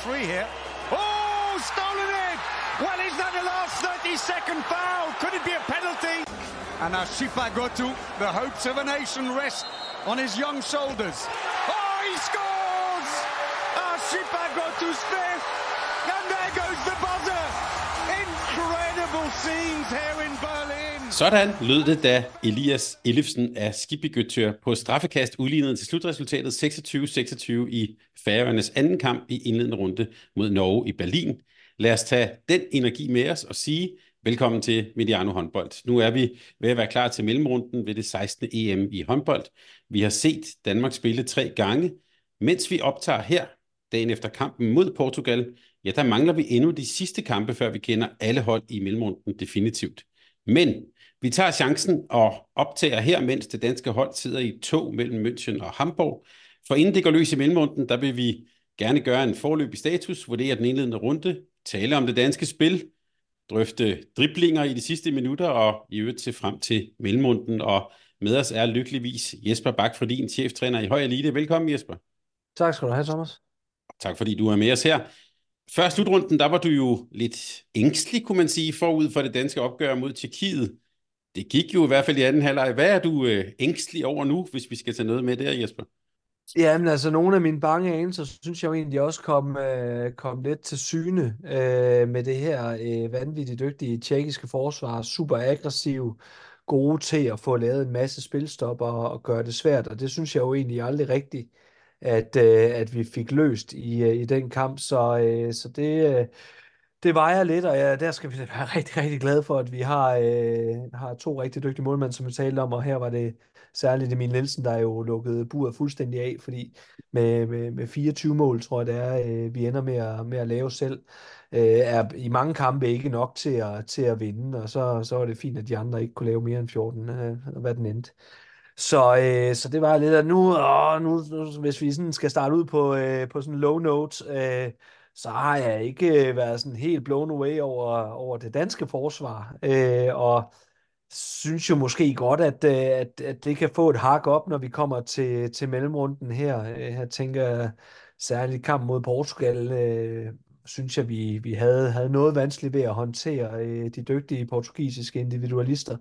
Free here. Oh, stolen it! Well, is that the last 30 second foul? Could it be a penalty? And now Shipagotu, the hopes of a nation rest on his young shoulders. Oh, he scores! Ah, Shipagotu's fifth! And there goes the buzzer! Incredible scenes here in Berlin. Sådan lød det, da Elias Ellefsen af Skibigøtør på straffekast udlignede til slutresultatet 26-26 i Færøernes anden kamp i indledende runde mod Norge i Berlin. Lad os tage den energi med os og sige velkommen til Mediano håndbold. Nu er vi ved at være klar til mellemrunden ved det 16. EM i håndbold. Vi har set Danmark spille tre gange. Mens vi optager her, dagen efter kampen mod Portugal, ja, der mangler vi endnu de sidste kampe, før vi kender alle hold i mellemrunden definitivt. Men vi tager chancen og optager her, mens det danske hold sidder i tog mellem München og Hamburg. For inden det går løs i mellemrunden, der vil vi gerne gøre en forløbig status, vurdere den indledende runde, tale om det danske spil, drøfte driblinger i de sidste minutter og i øvrigt se frem til mellemrunden. Og med os er lykkeligvis Jesper Bak, for din cheftræner i Høj Elite. Velkommen Jesper. Tak skal du have, Thomas. Tak fordi du er med os her. Før slutrunden, der var du jo lidt ængstelig, kunne man sige, forud for det danske opgør mod Tjekkiet. Det gik jo i hvert fald i anden halvleg. Hvad er du øh, ængstelig over nu, hvis vi skal tage noget med der, Jesper? Jamen altså, nogle af mine bange anelser, synes jeg jo egentlig også kom, øh, kom lidt til syne øh, med det her øh, vanvittigt dygtige tjekkiske forsvar. Super aggressiv, gode til at få lavet en masse spilstopper og gøre det svært, og det synes jeg jo egentlig aldrig rigtigt, at, øh, at vi fik løst i, øh, i den kamp. Så, øh, så det, øh, det vejer lidt, og ja, der skal vi være rigtig, rigtig glade for, at vi har, øh, har to rigtig dygtige målmænd, som vi talte om, og her var det særligt Emil Nielsen, der jo lukkede buret fuldstændig af, fordi med, med, med 24 mål, tror jeg det er, øh, vi ender med at, med at lave selv, øh, er i mange kampe ikke nok til at, til at vinde, og så, så var det fint, at de andre ikke kunne lave mere end 14, øh, hvad den endte. Så, øh, så det var lidt, at nu, åh, nu, nu hvis vi sådan skal starte ud på, øh, på sådan en low note, øh, så har jeg ikke øh, været sådan helt blown away over, over det danske forsvar. Øh, og synes jo måske godt, at, øh, at, at det kan få et hak op, når vi kommer til, til mellemrunden her. Øh, jeg tænker særligt kamp mod Portugal, øh, synes jeg, vi, vi havde, havde noget vanskeligt ved at håndtere øh, de dygtige portugisiske individualister.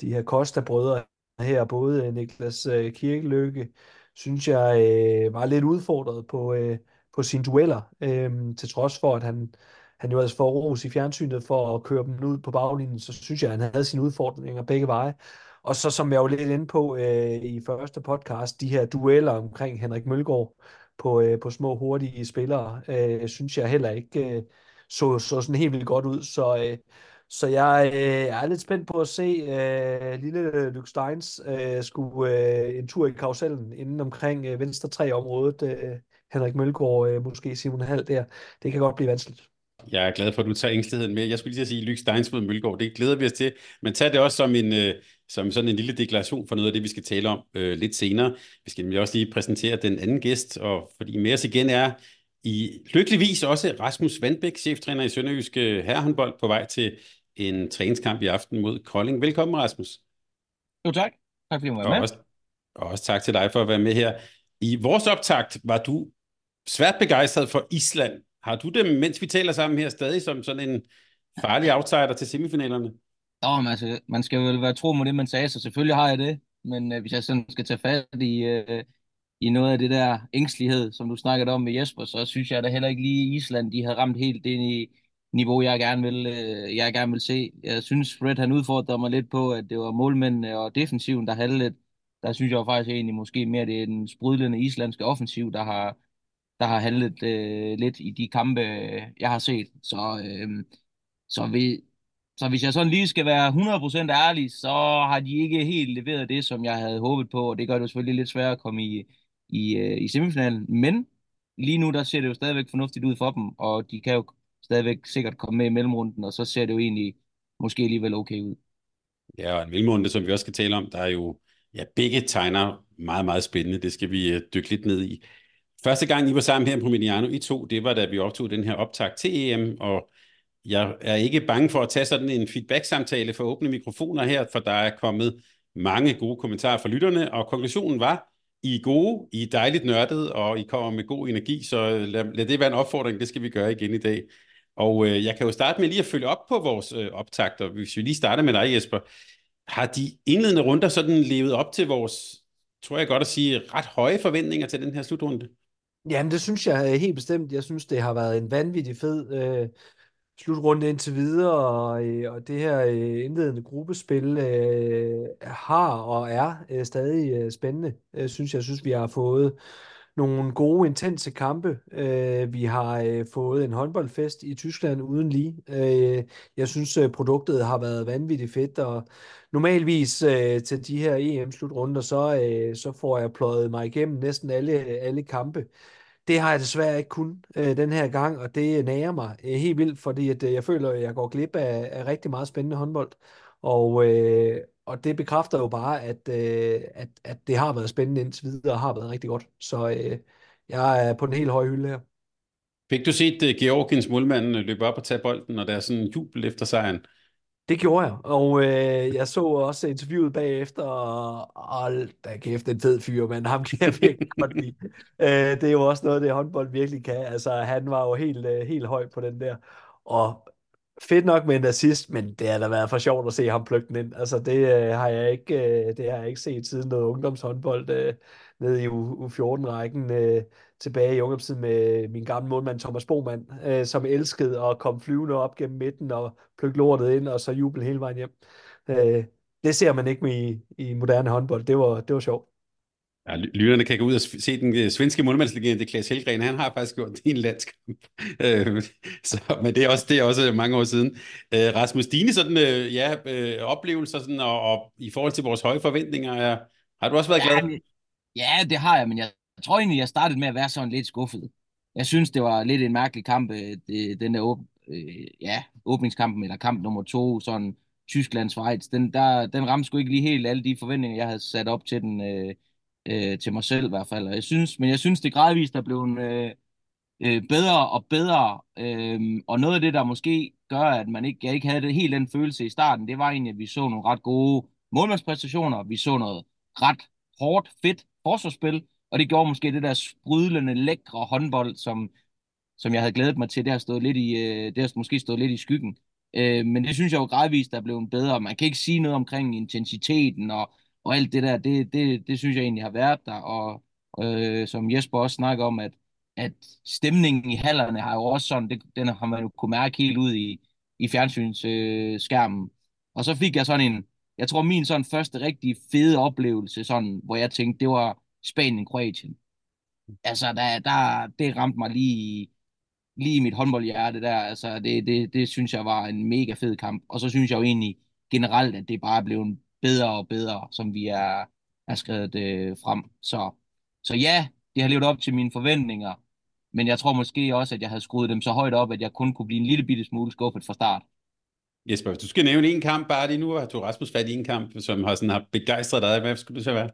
De her Costa-brødre her, både Niklas øh, Kirkeløkke, synes jeg øh, var lidt udfordret på, øh, på sine dueller, øh, til trods for, at han, han jo altså får ros i fjernsynet for at køre dem ud på baglinjen, så synes jeg, at han havde sine udfordringer begge veje. Og så som jeg var lidt inde på øh, i første podcast, de her dueller omkring Henrik Mølgaard på, øh, på små hurtige spillere, øh, synes jeg heller ikke øh, så, så sådan helt vildt godt ud. Så, øh, så jeg, øh, er lidt spændt på at se øh, lille Luke Steins øh, skulle øh, en tur i karusellen inden omkring øh, venstre tre området. Øh, Henrik Mølgaard, øh, måske Simon Hall der. Det kan godt blive vanskeligt. Jeg er glad for, at du tager ængsteligheden med. Jeg skulle lige sige Lyk Steins mod Mølgaard. Det glæder vi os til. Men tag det også som, en, øh, som sådan en lille deklaration for noget af det, vi skal tale om øh, lidt senere. Vi skal nemlig også lige præsentere den anden gæst, og fordi med os igen er i lykkeligvis også Rasmus Vandbæk, cheftræner i Sønderjyske Herrehåndbold, på vej til en træningskamp i aften mod Kolding. Velkommen, Rasmus. Jo, tak. Tak fordi du var med. Og også, og også tak til dig for at være med her. I vores optakt var du svært begejstret for Island. Har du dem, mens vi taler sammen her, stadig som sådan en farlig outsider til semifinalerne? Nå, men altså, man skal vel være tro mod det, man sagde, så selvfølgelig har jeg det. Men øh, hvis jeg sådan skal tage fat i, øh, i noget af det der ængstlighed, som du snakkede om med Jesper, så synes jeg da heller ikke lige Island, de har ramt helt ind i niveau, jeg gerne vil, øh, jeg gerne vil se. Jeg synes, Fred han udfordrede mig lidt på, at det var målmændene og defensiven, der havde lidt. Der synes jeg faktisk egentlig måske mere, det er den sprudlende islandske offensiv, der har, der har handlet øh, lidt i de kampe, øh, jeg har set. Så øh, Så, vi, så hvis jeg sådan lige skal være 100% ærlig, så har de ikke helt leveret det, som jeg havde håbet på, og det gør det jo selvfølgelig lidt sværere at komme i, i, øh, i semifinalen. Men lige nu, der ser det jo stadigvæk fornuftigt ud for dem, og de kan jo stadigvæk sikkert komme med i mellemrunden, og så ser det jo egentlig måske alligevel okay ud. Ja, og en mellemrunde, som vi også skal tale om, der er jo, ja, begge tegner meget, meget spændende. Det skal vi øh, dykke lidt ned i. Første gang, I var sammen her på Mediano, I to, det var da vi optog den her optag til EM, og jeg er ikke bange for at tage sådan en feedback-samtale for åbne mikrofoner her, for der er kommet mange gode kommentarer fra lytterne, og konklusionen var, I er gode, I er dejligt nørdet, og I kommer med god energi, så lad, lad det være en opfordring, det skal vi gøre igen i dag. Og øh, jeg kan jo starte med lige at følge op på vores øh, optagter. Hvis vi lige starter med dig, Jesper. Har de indledende runder sådan levet op til vores, tror jeg godt at sige, ret høje forventninger til den her slutrunde? Jamen, det synes jeg øh, helt bestemt. Jeg synes, det har været en vanvittig fed øh, slutrunde indtil videre, og, øh, og det her øh, indledende gruppespil øh, har og er øh, stadig øh, spændende, øh, synes jeg. Synes, vi har fået nogle gode, intense kampe. Øh, vi har øh, fået en håndboldfest i Tyskland uden lige. Øh, jeg synes, øh, produktet har været vanvittigt fedt, og normalvis øh, til de her EM-slutrunder, så, øh, så får jeg pløjet mig igennem næsten alle, alle kampe. Det har jeg desværre ikke kun øh, den her gang, og det nærer mig øh, helt vildt, fordi at, øh, jeg føler, at jeg går glip af, af rigtig meget spændende håndbold. Og, øh, og det bekræfter jo bare, at, øh, at, at det har været spændende indtil videre, og har været rigtig godt. Så øh, jeg er på den helt høje hylde her. Fik du set uh, Georgiens målmand øh, løbe op og tage bolden, og der er sådan en jubel efter sejren? Det gjorde jeg, og øh, jeg så også interviewet bagefter, og hold da kæft, en fed fyr, men ham kan jeg virkelig godt lide. Øh, det er jo også noget, det håndbold virkelig kan. Altså, han var jo helt, øh, helt høj på den der. Og fedt nok med en assist, men det har da været for sjovt at se ham plukke den ind. Altså, det øh, har jeg ikke, øh, det har jeg ikke set siden noget ungdomshåndbold øh, nede i U14-rækken øh, tilbage i ungdomstiden med min gamle målmand Thomas Boman, øh, som elskede at komme flyvende op gennem midten og plukke lortet ind, og så juble hele vejen hjem. Øh, det ser man ikke med i, i moderne håndbold. Det var, det var sjovt. Ja, lytterne kan gå ud og se den øh, svenske målmandslegende, Klaas Helgren, han har faktisk gjort det i en landskamp. Øh, så, men det er, også, det er også mange år siden. Øh, Rasmus, dine sådan, ja, oplevelser sådan, og, og, i forhold til vores høje forventninger, er, har du også været ja, glad? Ja, det har jeg, men jeg, jeg tror egentlig, jeg startede med at være sådan lidt skuffet. Jeg synes, det var lidt en mærkelig kamp, øh, det, den der åb, øh, ja, åbningskampen, eller kamp nummer to, sådan Tyskland-Schweiz, den, der, den ramte sgu ikke lige helt alle de forventninger, jeg havde sat op til den, øh, øh, til mig selv i hvert fald. Og jeg synes, men jeg synes, det gradvist er blevet øh, øh, bedre og bedre. Øh, og noget af det, der måske gør, at man ikke, jeg ikke havde det helt den følelse i starten, det var egentlig, at vi så nogle ret gode målmandspræstationer. Vi så noget ret hårdt, fedt forsvarsspil, og det gjorde måske det der sprudlende, lækre håndbold, som, som jeg havde glædet mig til. Det har, stået lidt i, øh, det har måske stået lidt i skyggen. Øh, men det synes jeg jo gradvist er blevet bedre. Man kan ikke sige noget omkring intensiteten og og alt det der, det, det, det synes jeg egentlig har været der, og øh, som Jesper også snakker om, at, at stemningen i hallerne har jo også sådan, det, den har man jo kunne mærke helt ud i, i fjernsynsskærmen. Øh, og så fik jeg sådan en, jeg tror min sådan første rigtig fede oplevelse, sådan, hvor jeg tænkte, det var Spanien-Kroatien. Altså, der, der, det ramte mig lige, lige i mit håndboldhjerte der. Altså, det, det, det synes jeg var en mega fed kamp. Og så synes jeg jo egentlig generelt, at det bare blev en bedre og bedre, som vi er, er skrevet øh, frem. Så, så ja, det har levet op til mine forventninger, men jeg tror måske også, at jeg havde skruet dem så højt op, at jeg kun kunne blive en lille bitte smule skuffet fra start. Jesper, hvis du skal nævne en kamp bare lige nu, har du Rasmus fat i en kamp, som har, sådan, har begejstret dig. Hvad skulle det så være?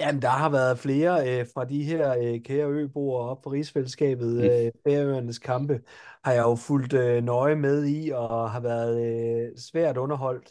Jamen, der har været flere øh, fra de her øh, kære øboer op for rigsfællesskabet. Mm. Øh, Færøernes kampe har jeg jo fulgt øh, nøje med i, og har været øh, svært underholdt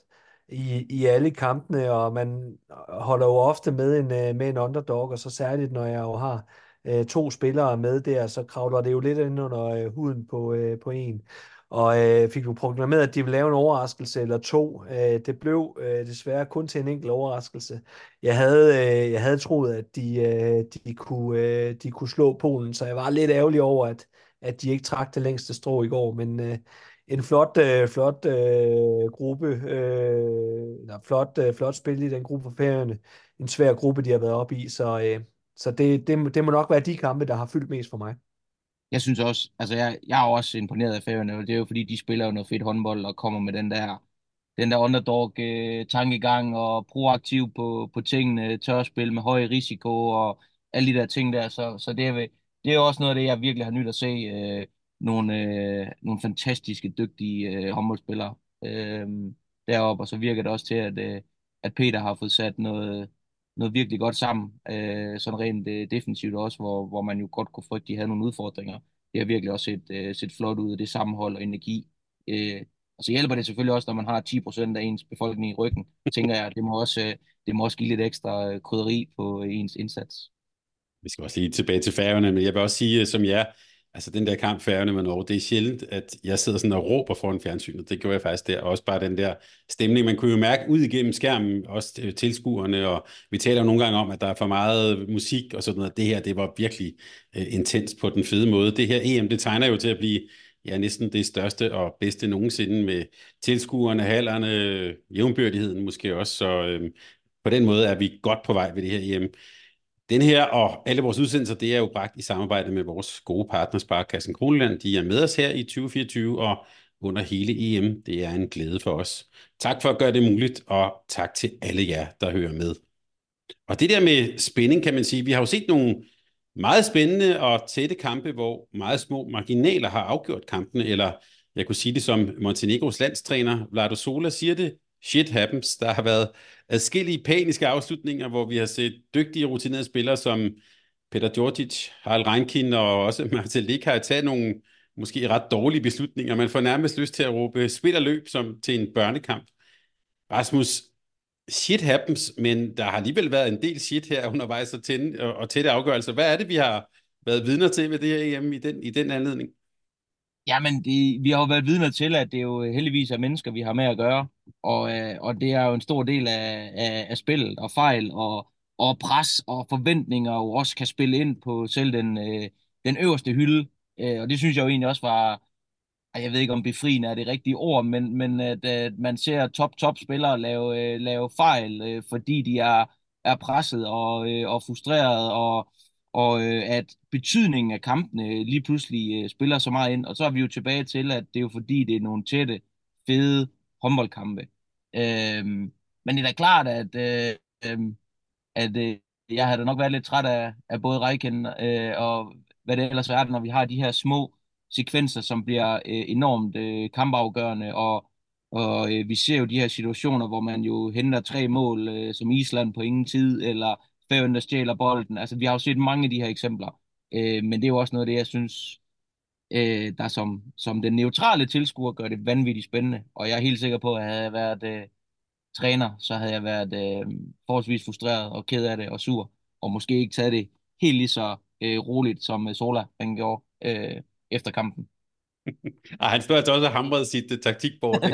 i, i alle kampene, og man holder jo ofte med en, øh, med en underdog, og så særligt når jeg jo har øh, to spillere med der, så kravler det jo lidt ind under øh, huden på, øh, på en. Og øh, fik jo proklameret, at de ville lave en overraskelse eller to. Øh, det blev øh, desværre kun til en enkelt overraskelse. Jeg havde, øh, jeg havde troet, at de, øh, de, kunne, øh, de kunne slå Polen, så jeg var lidt ærgerlig over, at, at de ikke trak det længste strå i går. Men øh, en flot, øh, flot øh, gruppe, øh, eller flot, øh, flot spil i den gruppe for færgerne. En svær gruppe, de har været op i, så, øh, så det, det, det må nok være de kampe, der har fyldt mest for mig. Jeg synes også, altså jeg, jeg er også imponeret af Færøerne, og det er jo fordi, de spiller jo noget fedt håndbold og kommer med den der, den der underdog-tankegang øh, og proaktiv på, på tingene, tør spille med høj risiko og alle de der ting der. Så, så det, er, det er også noget af det, jeg virkelig har nyt at se. Øh, nogle, øh, nogle fantastiske, dygtige øh, håndboldspillere øh, deroppe, og så virker det også til, at, øh, at Peter har fået sat noget, noget virkelig godt sammen, øh, sådan rent øh, defensivt også, hvor, hvor man jo godt kunne frygte, at de havde nogle udfordringer. Det har virkelig også set, øh, set flot ud, det sammenhold og energi. Øh, og så hjælper det selvfølgelig også, når man har 10% af ens befolkning i ryggen, tænker jeg, det må også, øh, det må også give lidt ekstra øh, krydderi på øh, ens indsats. Vi skal også lige tilbage til færgerne, men jeg vil også sige, øh, som jeg Altså den der kamp færgerne med Norge, det er sjældent, at jeg sidder sådan og råber foran fjernsynet. Det gjorde jeg faktisk der. Også bare den der stemning. Man kunne jo mærke ud igennem skærmen, også tilskuerne, og vi taler jo nogle gange om, at der er for meget musik og sådan noget. Det her, det var virkelig uh, intens på den fede måde. Det her EM, det tegner jo til at blive ja, næsten det største og bedste nogensinde med tilskuerne, hallerne, jævnbyrdigheden måske også. Så øhm, på den måde er vi godt på vej ved det her EM. Den her og alle vores udsendelser, det er jo bragt i samarbejde med vores gode partner Sparkassen Kroneland. De er med os her i 2024 og under hele EM. Det er en glæde for os. Tak for at gøre det muligt, og tak til alle jer, der hører med. Og det der med spænding, kan man sige, vi har jo set nogle meget spændende og tætte kampe, hvor meget små marginaler har afgjort kampene, eller jeg kunne sige det som Montenegros landstræner Vlado Sola siger det, shit happens. Der har været adskillige paniske afslutninger, hvor vi har set dygtige rutinerede spillere som Peter Djordjic, Harald Reinkind og også Martin Lekaj tage nogle måske ret dårlige beslutninger. Man får nærmest lyst til at råbe spil og løb som til en børnekamp. Rasmus, shit happens, men der har alligevel været en del shit her undervejs og, tænde, og, og tætte afgørelser. Hvad er det, vi har været vidner til ved det her EM i den, i den anledning? Jamen, det, vi har jo været vidner til, at det jo øh, heldigvis er mennesker, vi har med at gøre, og, øh, og det er jo en stor del af, af, af spillet og fejl og, og pres og forventninger jo også kan spille ind på selv den, øh, den øverste hylde, øh, og det synes jeg jo egentlig også var, jeg ved ikke om befriende er det rigtige ord, men, men øh, at, at man ser top-top spillere lave, øh, lave fejl, øh, fordi de er, er presset og, øh, og frustreret og og øh, at betydningen af kampene lige pludselig øh, spiller så meget ind. Og så er vi jo tilbage til, at det er jo fordi, det er nogle tætte, fede håndboldkampe. Øh, men det er da klart, at, øh, øh, at øh, jeg havde da nok været lidt træt af, af både Reiken øh, og hvad det ellers er, når vi har de her små sekvenser, som bliver øh, enormt øh, kampafgørende, og, og øh, vi ser jo de her situationer, hvor man jo henter tre mål, øh, som Island på ingen tid, eller Færøerne, der stjæler bolden. Altså, vi har jo set mange af de her eksempler. Øh, men det er jo også noget af det, jeg synes, øh, der som, som den neutrale tilskuer gør det vanvittigt spændende. Og jeg er helt sikker på, at havde jeg været øh, træner, så havde jeg været øh, forholdsvis frustreret og ked af det og sur. Og måske ikke taget det helt lige så øh, roligt, som øh, Sola han gjorde øh, efter kampen. Ej, han stod altså også og hamrede sit uh, taktikbord.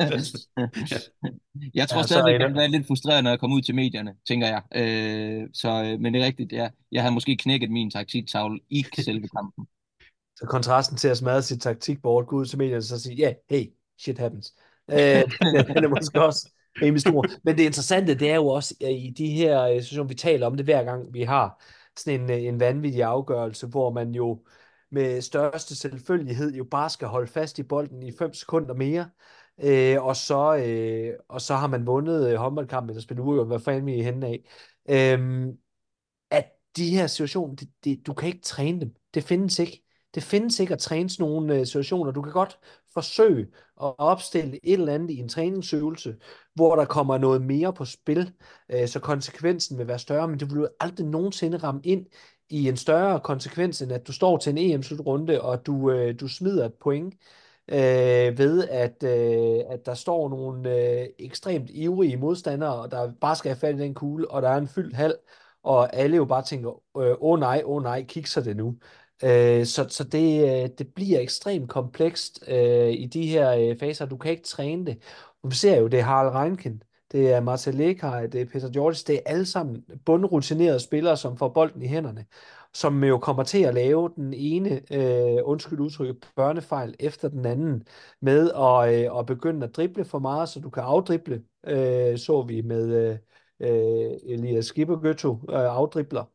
jeg tror ja, stadig, at han var lidt frustreret, når jeg kom ud til medierne, tænker jeg. Øh, så, øh, men det er rigtigt, ja. jeg havde måske knækket min taktiktavle i selve kampen. Så kontrasten til at smadre sit taktikbord, gå ud til medierne og så sige, ja, yeah, hey, shit happens. øh, den er måske også rimelig stor. Men det interessante, det er jo også i de her situationer, vi taler om det hver gang, vi har sådan en, en vanvittig afgørelse, hvor man jo med største selvfølgelighed jo bare skal holde fast i bolden i 5 sekunder mere, øh, og, så, øh, og så har man vundet øh, håndboldkampen, eller spillet uafgjort, hvad fanden vi er henne af. Øh, at de her situationer, det, det, du kan ikke træne dem. Det findes ikke. Det findes ikke at træne sådan nogle øh, situationer. Du kan godt forsøge at opstille et eller andet i en træningsøvelse, hvor der kommer noget mere på spil, øh, så konsekvensen vil være større, men det vil aldrig nogensinde ramme ind i en større konsekvens, end at du står til en EM-slutrunde, og du, øh, du smider et point øh, ved, at, øh, at der står nogle øh, ekstremt ivrige modstandere, der bare skal have fat i den kugle, og der er en fyldt hal, og alle jo bare tænker, øh, åh øh, oh nej, åh oh nej, kig så det nu. Øh, så så det, øh, det bliver ekstremt komplekst øh, i de her øh, faser. Du kan ikke træne det. Og vi ser jo, det er Harald Reinken, det er Marcel Lekaj, det er Peter George, det er alle sammen bundrutinerede spillere, som får bolden i hænderne, som jo kommer til at lave den ene, øh, undskyld udtryk, børnefejl efter den anden, med at, øh, at begynde at drible for meget, så du kan afdrible, øh, så vi med øh, øh Elias Skippergøtto øh, afdribler,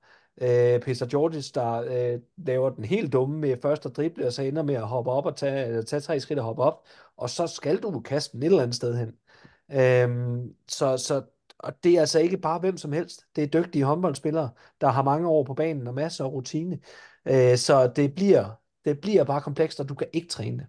Øh, Peter Georges, der øh, laver den helt dumme med først at drible, og så ender med at hoppe op og tage, tage tre skridt og hoppe op, og så skal du kaste den et eller andet sted hen. Øhm, så, så og det er altså ikke bare hvem som helst. Det er dygtige håndboldspillere, der har mange år på banen og masser af rutine. Øh, så det bliver, det bliver bare komplekst, og du kan ikke træne det.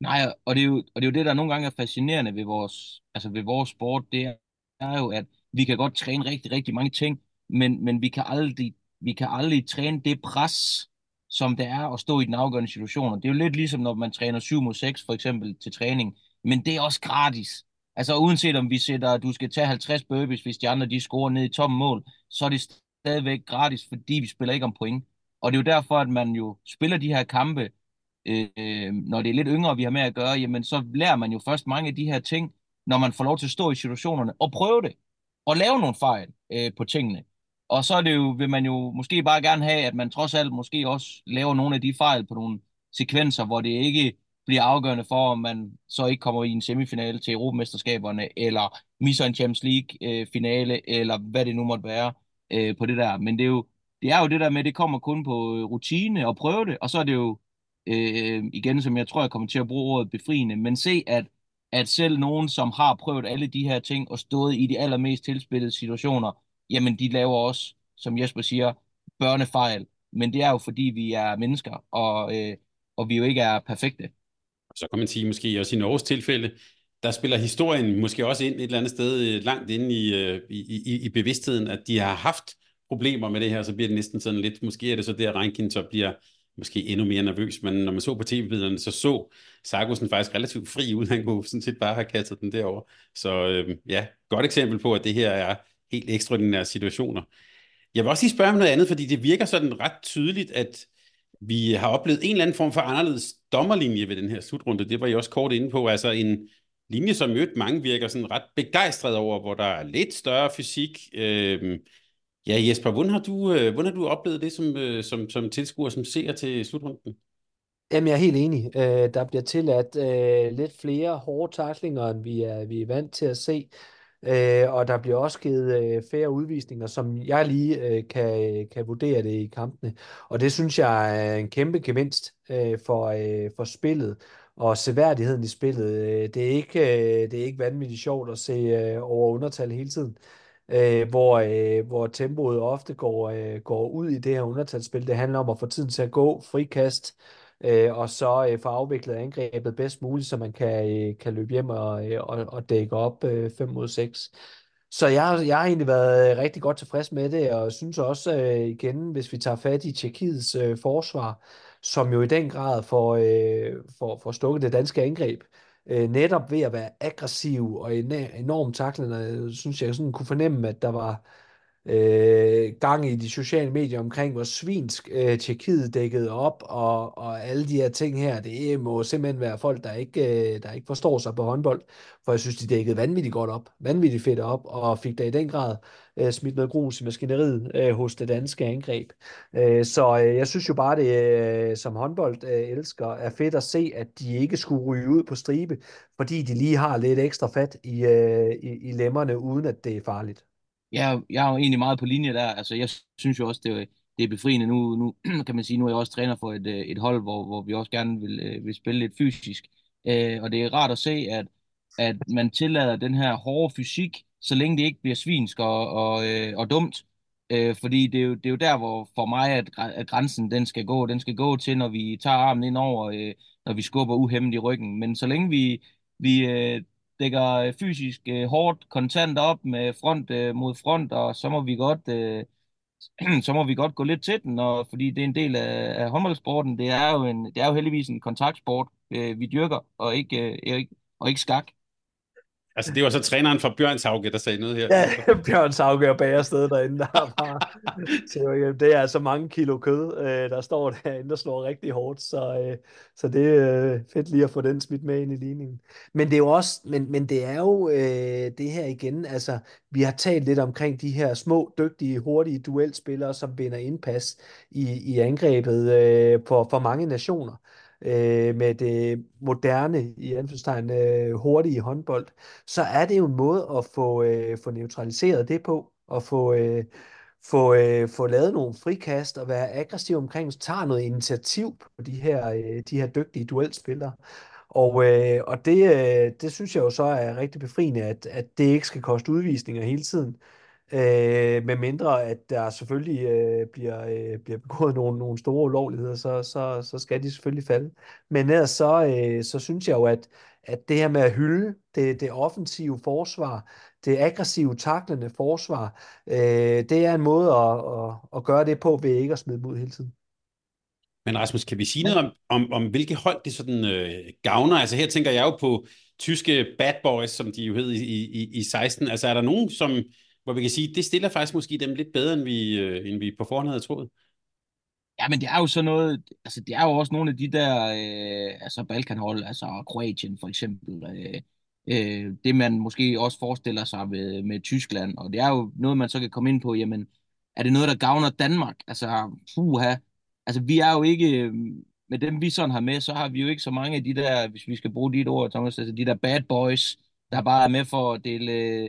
Nej, og det, er jo, og det er jo det, der nogle gange er fascinerende ved vores, altså ved vores sport, det er jo, at vi kan godt træne rigtig, rigtig mange ting, men, men vi, kan aldrig, vi kan aldrig træne det pres, som det er at stå i den afgørende situation. Og det er jo lidt ligesom, når man træner 7 mod 6 for eksempel til træning, men det er også gratis. Altså uanset om vi sætter, at du skal tage 50 burpees, hvis de andre de scorer ned i tomme mål, så er det stadigvæk gratis, fordi vi spiller ikke om point. Og det er jo derfor, at man jo spiller de her kampe, øh, når det er lidt yngre, vi har med at gøre, jamen så lærer man jo først mange af de her ting, når man får lov til at stå i situationerne og prøve det, og lave nogle fejl øh, på tingene. Og så er det jo, vil man jo måske bare gerne have, at man trods alt måske også laver nogle af de fejl på nogle sekvenser, hvor det ikke bliver afgørende for, om man så ikke kommer i en semifinale til Europamesterskaberne, eller misser en Champions League-finale, øh, eller hvad det nu måtte være øh, på det der. Men det er, jo, det er jo det der med, at det kommer kun på øh, rutine og prøve det, og så er det jo øh, igen, som jeg tror, jeg kommer til at bruge ordet befriende, men se, at, at selv nogen, som har prøvet alle de her ting og stået i de allermest tilspillede situationer, jamen de laver også, som Jesper siger, børnefejl. Men det er jo fordi, vi er mennesker, og, øh, og vi jo ikke er perfekte. Så kan man sige, måske også i Norges tilfælde, der spiller historien måske også ind et eller andet sted øh, langt inde øh, i, i, i, i bevidstheden, at de har haft problemer med det her, så bliver det næsten sådan lidt, måske er det så der, Reinkind så bliver måske endnu mere nervøs, men når man så på tv-billederne, så så Sargussen faktisk relativt fri ud, han kunne sådan set bare have kastet den derover. Så øh, ja, godt eksempel på, at det her er helt ekstraordinære situationer. Jeg vil også lige spørge om noget andet, fordi det virker sådan ret tydeligt, at vi har oplevet en eller anden form for anderledes dommerlinje ved den her slutrunde. Det var I også kort inde på. Altså en linje, som mødt mange virker sådan ret begejstret over, hvor der er lidt større fysik. Øh, Ja, Jesper, hvordan har du, øh, hvordan har du oplevet det som, øh, som, som tilskuer, som ser til slutrunden? Jamen, jeg er helt enig. Øh, der bliver tilladt øh, lidt flere hårde taklinger, end vi er, vi er vant til at se. Øh, og der bliver også givet øh, færre udvisninger, som jeg lige øh, kan, kan vurdere det i kampene. Og det synes jeg er en kæmpe gevinst øh, for, øh, for spillet og seværdigheden i spillet. Øh, det er ikke, øh, det er ikke vanvittigt sjovt at se øh, over undertal hele tiden øh, hvor, øh, hvor tempoet ofte går, øh, går ud i det her undertalsspil. Det handler om at få tiden til at gå, frikast, øh, Øh, og så øh, få afviklet angrebet bedst muligt, så man kan, øh, kan løbe hjem og, øh, og, og dække op 5 øh, mod 6. Så jeg, jeg har egentlig været øh, rigtig godt tilfreds med det, og synes også øh, igen, hvis vi tager fat i Tjekkiets øh, forsvar, som jo i den grad får, øh, får, får stukket det danske angreb, øh, netop ved at være aggressiv og enormt taklende, synes jeg sådan kunne fornemme, at der var øh, gang i de sociale medier omkring, hvor svinsk øh, Tjekkiet dækkede op, og, og alle de her ting her, det må simpelthen være folk, der ikke, øh, der ikke forstår sig på håndbold, for jeg synes, de dækkede vanvittigt godt op, vanvittigt fedt op, og fik da i den grad øh, smidt noget grus i maskineriet øh, hos det danske angreb. Øh, så øh, jeg synes jo bare, det øh, som håndbold øh, elsker, er fedt at se, at de ikke skulle ryge ud på stribe, fordi de lige har lidt ekstra fat i, øh, i, i lemmerne, uden at det er farligt jeg, jeg er jo egentlig meget på linje der. Altså, jeg synes jo også, det er, det er befriende. Nu, nu kan man sige, nu er jeg også træner for et, øh, et hold, hvor, hvor vi også gerne vil, øh, vil spille lidt fysisk. Øh, og det er rart at se, at, at man tillader den her hårde fysik, så længe det ikke bliver svinsk og, og, øh, og dumt. Øh, fordi det er, jo, det er jo der, hvor for mig, at, at grænsen den skal gå. Den skal gå til, når vi tager armen ind over, øh, når vi skubber uhemmet i ryggen. Men så længe vi, vi øh, dækker øh, fysisk øh, hårdt kontant op med front øh, mod front, og så må vi godt øh, så må vi godt gå lidt til den, og, fordi det er en del af, af håndboldsporten. Det er jo en, det er jo heldigvis en kontaktsport, øh, vi dyrker, og ikke, øh, ikke, og ikke skak. Altså, det var så træneren fra Bjørns Hauge, der sagde noget her. Ja, Bjørns Hauge og bagersted derinde, der bare... så, det er altså mange kilo kød, øh, der står derinde, der slår rigtig hårdt, så, øh, så det er øh, fedt lige at få den smidt med ind i ligningen. Men det er jo også, men, men det er jo det her igen, altså, vi har talt lidt omkring de her små, dygtige, hurtige duelspillere, som binder indpas i, i angrebet for, for mange nationer øh, med det moderne, i anførselstegn, øh, hurtige håndbold, så er det jo en måde at få, øh, få neutraliseret det på, og få, øh, få, øh, få lavet nogle frikast og være aggressiv omkring, så tager noget initiativ på de her, øh, de her dygtige duelspillere. Og, øh, og det, øh, det synes jeg jo så er rigtig befriende, at, at det ikke skal koste udvisninger hele tiden. Øh, med mindre at der selvfølgelig øh, bliver, øh, bliver begået nogle, nogle store ulovligheder, så, så, så skal de selvfølgelig falde. Men ellers så, øh, så synes jeg jo, at, at det her med at hylde det, det offensive forsvar, det aggressive, taklende forsvar, øh, det er en måde at, at, at gøre det på ved ikke at smide mod hele tiden. Men Rasmus, kan vi sige noget om, om, om hvilke hold det sådan øh, gavner? Altså her tænker jeg jo på tyske bad boys, som de jo hed i, i, i 16. Altså er der nogen, som, hvor vi kan sige, det stiller faktisk måske dem lidt bedre, end vi, øh, end vi på forhånd havde troet? Ja, men det er jo sådan noget, altså det er jo også nogle af de der, øh, altså Balkanhold, altså Kroatien for eksempel, øh, øh, det man måske også forestiller sig med, med Tyskland, og det er jo noget, man så kan komme ind på, jamen, er det noget, der gavner Danmark? Altså, puha, altså vi er jo ikke, øh, med dem vi sådan har med, så har vi jo ikke så mange af de der, hvis vi skal bruge dit ord, Thomas, altså de der bad boys, der bare er med for at dele,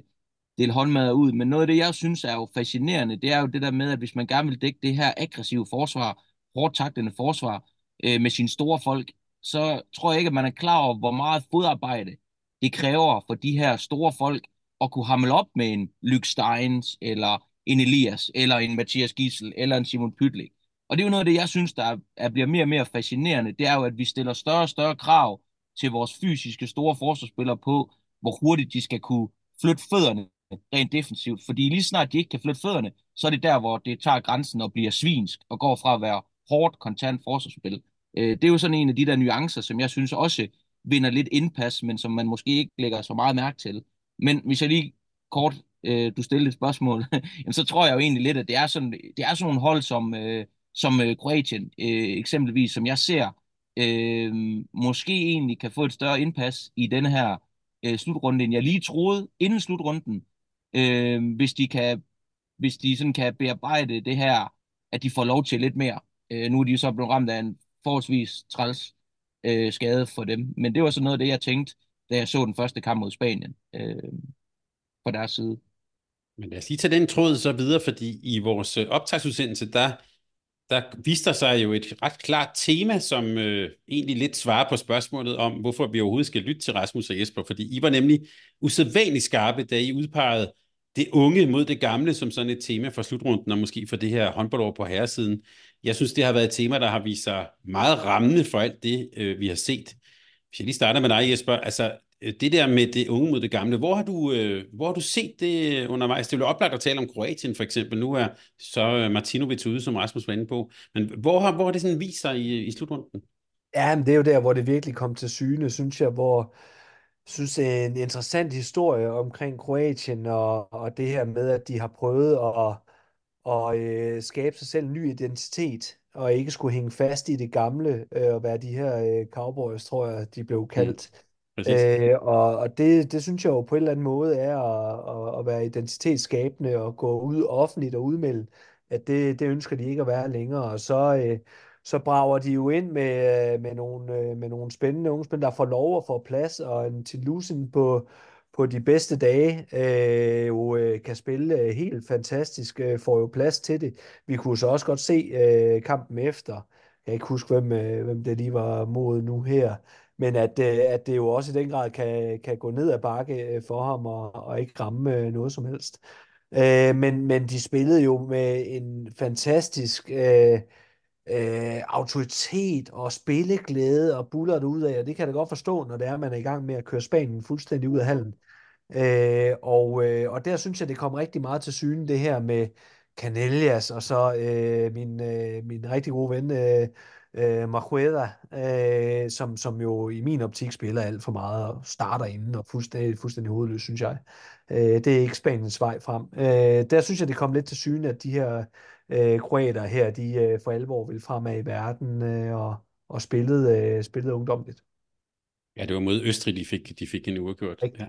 dele håndmad ud. Men noget af det, jeg synes er jo fascinerende, det er jo det der med, at hvis man gerne vil dække det her aggressive forsvar, hårdt taktende forsvar øh, med sine store folk, så tror jeg ikke, at man er klar over, hvor meget fodarbejde det kræver for de her store folk at kunne hamle op med en Luke Steins, eller en Elias, eller en Mathias Gissel, eller en Simon Pytlik. Og det er jo noget af det, jeg synes, der er, er, bliver mere og mere fascinerende. Det er jo, at vi stiller større og større krav til vores fysiske store forsvarsspillere på, hvor hurtigt de skal kunne flytte fødderne rent defensivt. Fordi lige snart de ikke kan flytte fødderne, så er det der, hvor det tager grænsen og bliver svinsk og går fra at være hårdt, kontant forsvarsspil. Øh, det er jo sådan en af de der nuancer, som jeg synes også vinder lidt indpas, men som man måske ikke lægger så meget mærke til. Men hvis jeg lige kort, øh, du stillede et spørgsmål, jamen, så tror jeg jo egentlig lidt, at det er sådan, det er sådan nogle hold som, øh, som øh, Kroatien øh, eksempelvis, som jeg ser, øh, måske egentlig kan få et større indpas i den her øh, slutrunde, end jeg lige troede inden slutrunden, øh, hvis de kan hvis de sådan kan bearbejde det her, at de får lov til lidt mere. Øh, nu er de så blevet ramt af en forholdsvis træls øh, skade for dem. Men det var så noget af det, jeg tænkte, da jeg så den første kamp mod Spanien øh, på deres side. Men lad os lige tage den tråd så videre, fordi i vores øh, optagsudsendelse, der der viste der sig jo et ret klart tema, som øh, egentlig lidt svarer på spørgsmålet om, hvorfor vi overhovedet skal lytte til Rasmus og Jesper, fordi I var nemlig usædvanligt skarpe, da I udpegede det unge mod det gamle som sådan et tema for slutrunden, og måske for det her håndboldår på herresiden. Jeg synes, det har været et tema, der har vist sig meget rammende for alt det, øh, vi har set. Hvis jeg lige starter med dig, Jesper, altså det der med det unge mod det gamle, hvor har du, øh, hvor har du set det undervejs? Det jo oplagt at tale om Kroatien for eksempel. Nu er så øh, Martinovic ude, som Rasmus var inde på. Men hvor har, hvor har det sådan vist sig i, i slutrunden? Ja, men det er jo der, hvor det virkelig kom til syne, synes jeg, hvor synes, en interessant historie omkring Kroatien og, og det her med, at de har prøvet at, at, at øh, skabe sig selv en ny identitet og ikke skulle hænge fast i det gamle øh, og være de her øh, cowboys, tror jeg, de blev kaldt. Mm. Øh, og og det, det synes jeg jo på en eller anden måde er at, at, at være identitetsskabende og gå ud offentligt og udmelde, at det, det ønsker de ikke at være længere. Og så, øh, så brager de jo ind med, øh, med, nogle, øh, med nogle spændende unge spændende, der får lov at få plads, og en lusen på, på de bedste dage øh, jo øh, kan spille øh, helt fantastisk, øh, får jo plads til det. Vi kunne så også godt se øh, kampen efter. Jeg kan ikke huske, hvem, øh, hvem det lige var mod nu her men at, øh, at det jo også i den grad kan, kan gå ned ad bakke øh, for ham og, og ikke ramme øh, noget som helst. Øh, men, men de spillede jo med en fantastisk øh, øh, autoritet og spilleglæde og buller ud af, og det kan jeg da godt forstå, når det er, at man er i gang med at køre Spanien fuldstændig ud af hallen. Øh, og, øh, og der synes jeg, det kom rigtig meget til syne, det her med Canellas, og så øh, min, øh, min rigtig gode ven, øh, øh, Majueda, øh, som, som jo i min optik spiller alt for meget og starter inden og fuldstændig, fuldstændig hovedløs, synes jeg. Øh, det er ikke Spaniens vej frem. Øh, der synes jeg, det kom lidt til syne, at de her øh, kroater her, de øh, for alvor vil fremad i verden øh, og, og spillede, øh, spillede ungdomligt. Ja, det var mod Østrig, de fik, de fik en uafgjort. Ja.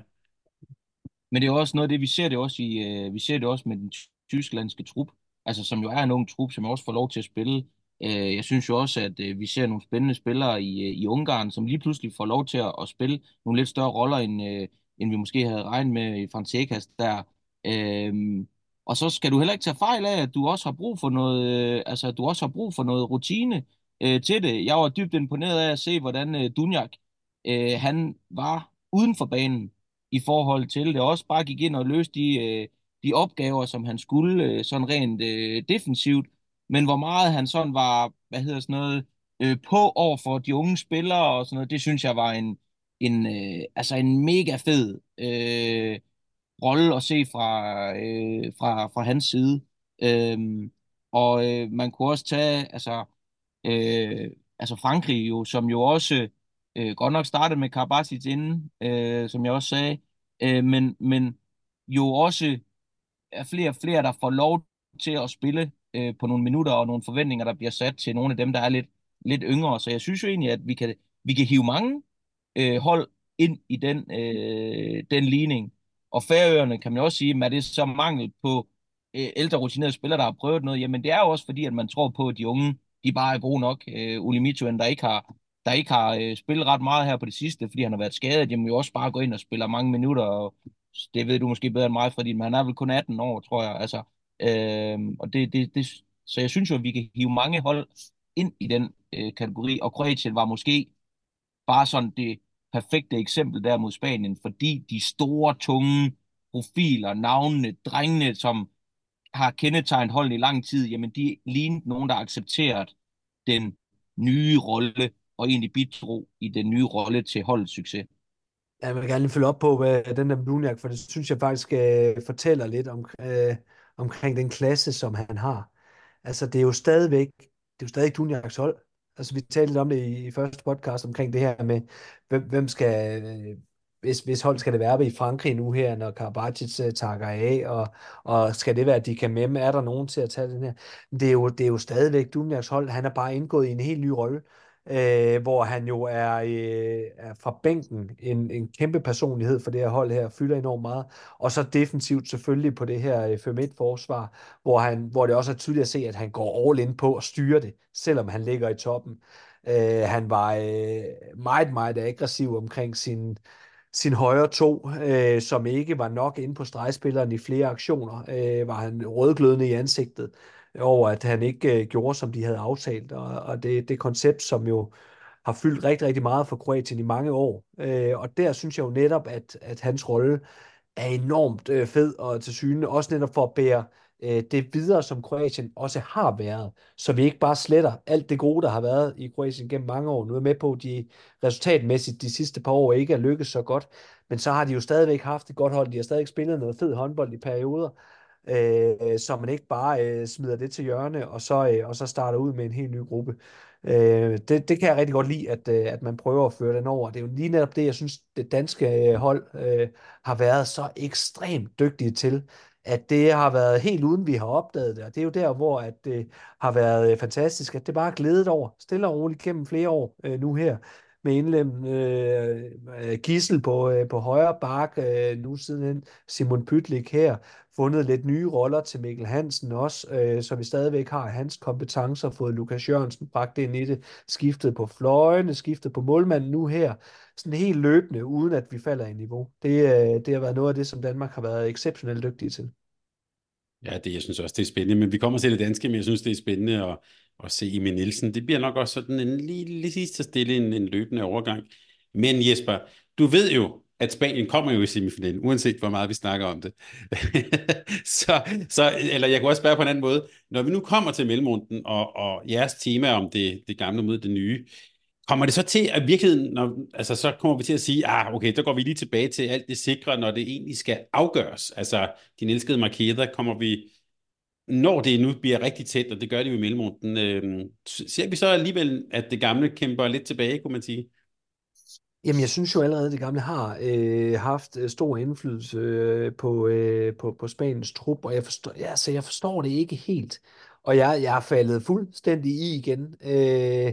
Men det er også noget af det, vi ser det også i, øh, vi ser det også med den tysklandske trup, altså som jo er en ung trup, som også får lov til at spille Øh, jeg synes jo også, at øh, vi ser nogle spændende spillere i, øh, i Ungarn, som lige pludselig får lov til at, at spille nogle lidt større roller, end, øh, end vi måske havde regnet med i Fransekas der. Øh, og så skal du heller ikke tage fejl af, at du også har brug for noget, øh, altså du også har brug for noget rutine øh, til det. Jeg var dybt imponeret af at se, hvordan øh, Dunjak, øh, han var uden for banen i forhold til det. Også bare gik ind og løste de, øh, de opgaver, som han skulle, øh, sådan rent øh, defensivt. Men hvor meget han sådan var, hvad hedder sådan noget, øh, på over for de unge spillere og sådan noget, det synes jeg var en, en, øh, altså en mega fed øh, rolle at se fra, øh, fra, fra hans side. Øh, og øh, man kunne også tage, altså, øh, altså Frankrig jo, som jo også øh, godt nok startede med Karabatic inden, øh, som jeg også sagde, øh, men, men jo også er flere og flere, der får lov til at spille øh, på nogle minutter og nogle forventninger, der bliver sat til nogle af dem, der er lidt, lidt yngre. Så jeg synes jo egentlig, at vi kan, vi kan hive mange øh, hold ind i den, øh, den ligning. Og Færøerne kan man også sige, at det er så mangel på øh, ældre rutinerede spillere, der har prøvet noget. Jamen det er jo også fordi, at man tror på, at de unge, de bare er gode nok. Øh, Uli Mitchell, der ikke har, der ikke har øh, spillet ret meget her på det sidste, fordi han har været skadet, jamen jo også bare gå ind og spille mange minutter. Og det ved du måske bedre end mig, fordi han er vel kun 18 år, tror jeg. Altså, øh, og det, det, det, så jeg synes jo, at vi kan hive mange hold ind i den øh, kategori, og Kroatien var måske bare sådan det perfekte eksempel der mod Spanien, fordi de store, tunge profiler, navnene, drengene, som har kendetegnet holdet i lang tid, jamen de lignede nogen, der accepteret den nye rolle, og egentlig bidrog i den nye rolle til holdets succes. Jeg vil gerne følge op på hvad, den der Bluniak, for det synes jeg faktisk uh, fortæller lidt om, uh, omkring den klasse, som han har. Altså, det er jo stadigvæk, det er jo stadig Dunjaks hold. Altså, vi talte lidt om det i, i første podcast omkring det her med, hvem, hvem skal, hvis, hvis hold skal det være i Frankrig nu her, når Karabatic uh, øh, takker af, og, og skal det være, at de kan med, er der nogen til at tage den her? Det er jo, det er jo stadigvæk Dunjaks hold, han er bare indgået i en helt ny rolle, øh, hvor han jo er, øh, er fra bænken. En, en kæmpe personlighed for det her hold her, fylder enormt meget, og så defensivt selvfølgelig på det her øh, 5-1-forsvar, hvor, han, hvor det også er tydeligt at se, at han går all in på at styre det, selvom han ligger i toppen. Øh, han var øh, meget, meget aggressiv omkring sin, sin højre to, øh, som ikke var nok inde på stregspilleren i flere aktioner, øh, var han rødglødende i ansigtet over, at han ikke øh, gjorde, som de havde aftalt. Og, og det, det koncept, som jo har fyldt rigtig, rigtig meget for Kroatien i mange år. Øh, og der synes jeg jo netop, at, at hans rolle er enormt øh, fed og til syne, også netop for at bære øh, det videre, som Kroatien også har været, så vi ikke bare sletter alt det gode, der har været i Kroatien gennem mange år. Nu er med på, at de resultatmæssigt de sidste par år ikke er lykkedes så godt, men så har de jo stadigvæk haft et godt hold. De har stadig spillet noget fed håndbold i perioder, øh, så man ikke bare øh, smider det til hjørne, og så, øh, og så starter ud med en helt ny gruppe. Øh, det, det kan jeg rigtig godt lide, at, øh, at man prøver at føre den over. Det er jo lige netop det, jeg synes, det danske øh, hold øh, har været så ekstremt dygtige til, at det har været helt uden vi har opdaget det, og det er jo der, hvor at det har været øh, fantastisk, at det bare er glædet over, stille og roligt gennem flere år øh, nu her, med indlem øh, øh, Gissel på, øh, på højre bak, øh, nu siden Simon Pytlik her, fundet lidt nye roller til Mikkel Hansen også, øh, så vi stadigvæk har hans kompetencer, fået Lukas Jørgensen bragt ind i det, skiftet på fløjene, skiftet på målmanden nu her, sådan helt løbende, uden at vi falder i niveau. Det, øh, det har været noget af det, som Danmark har været exceptionelt dygtige til. Ja, det, jeg synes også, det er spændende, men vi kommer til det danske, men jeg synes, det er spændende at, at se Emil Nielsen. Det bliver nok også sådan en lige, lige sidst stille en, en løbende overgang. Men Jesper, du ved jo, at Spanien kommer jo i semifinalen, uanset hvor meget vi snakker om det. så, så, eller jeg kunne også spørge på en anden måde. Når vi nu kommer til mellemrunden, og, og jeres tema om det, det gamle mod det nye, kommer det så til at virkeligheden, når, altså så kommer vi til at sige, ah, okay, så går vi lige tilbage til alt det sikre, når det egentlig skal afgøres. Altså, din elskede markeder, kommer vi, når det nu bliver rigtig tæt, og det gør det jo i mellemrunden, øh, ser vi så alligevel, at det gamle kæmper lidt tilbage, kunne man sige? Jamen, jeg synes jo allerede, at det gamle har øh, haft øh, stor indflydelse øh, på, øh, på, på Spaniens trup, og jeg forstår, ja, så jeg forstår det ikke helt. Og jeg, jeg er faldet fuldstændig i igen. Øh,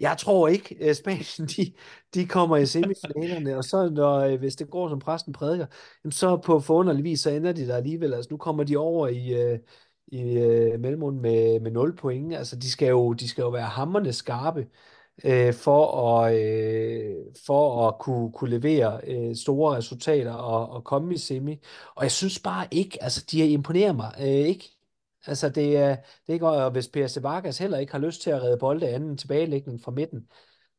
jeg tror ikke, at Spanien de, de kommer i semifinalerne, og så når, øh, hvis det går som præsten prædiker, så på forunderlig vis, så ender de der alligevel. Altså nu kommer de over i, øh, i øh, mellemrunden med, med 0 point. Altså de skal jo, de skal jo være hammerne skarpe øh, for at, øh, for at kunne, kunne levere øh, store resultater og, og komme i semi. Og jeg synes bare ikke, altså de har imponeret mig, øh, ikke? Altså det er, det er ikke, og hvis Per Vargas heller ikke har lyst til at redde bolde anden tilbagelægning fra midten,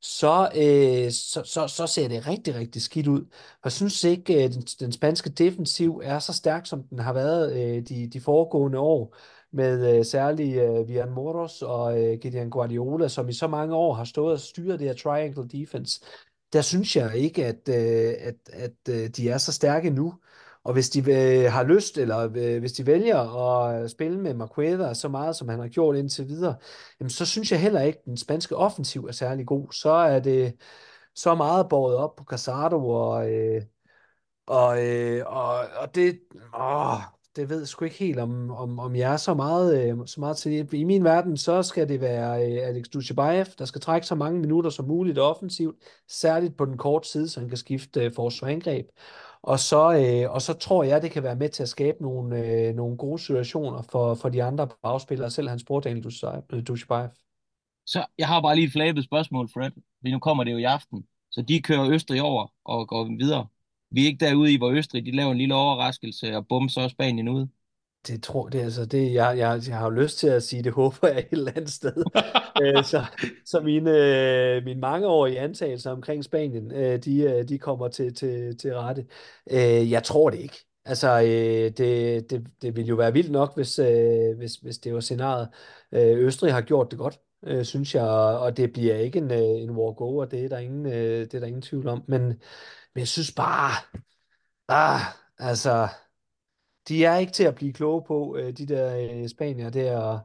så, øh, så, så, så ser det rigtig, rigtig skidt ud. Jeg synes ikke, at den, den spanske defensiv er så stærk, som den har været øh, de, de foregående år, med øh, særligt øh, Vian Moros og øh, Gideon Guardiola, som i så mange år har stået og styret det her triangle defense. Der synes jeg ikke, at, øh, at, at øh, de er så stærke nu. Og hvis de øh, har lyst, eller øh, hvis de vælger at øh, spille med Marqueda så meget, som han har gjort indtil videre, jamen, så synes jeg heller ikke, at den spanske offensiv er særlig god. Så er det så meget båret op på Casado, og, øh, og, øh, og, og det, åh, det ved jeg sgu ikke helt, om, om, om jeg er så meget, øh, så meget til det. I min verden, så skal det være øh, Alex Dushibayev, der skal trække så mange minutter som muligt offensivt, særligt på den korte side, så han kan skifte øh, forsvarangreb. Og så, øh, og så tror jeg, det kan være med til at skabe nogle, øh, nogle gode situationer for, for de andre bagspillere, selv hans bror Daniel Dushibayev. Øh, så jeg har bare lige et flabet spørgsmål, Fred. Fordi nu kommer det jo i aften. Så de kører Østrig over og går videre. Vi er ikke derude i, hvor Østrig de laver en lille overraskelse, og bum, så er Spanien ude. Det tror det, altså det, jeg, jeg, jeg har jo lyst til at sige, det håber jeg et eller andet sted. Øh, så så mine, øh, mine mangeårige antagelser omkring Spanien, øh, de, de kommer til, til, til rette. Jeg tror det ikke. Altså, det, det, det ville jo være vildt nok, hvis, hvis, hvis det var scenariet. Østrig har gjort det godt, synes jeg, og det bliver ikke en, en walk-over, det er der ingen, det er der ingen tvivl om. Men, men jeg synes bare, ah, altså, de er ikke til at blive kloge på, øh, de der øh, spanier der,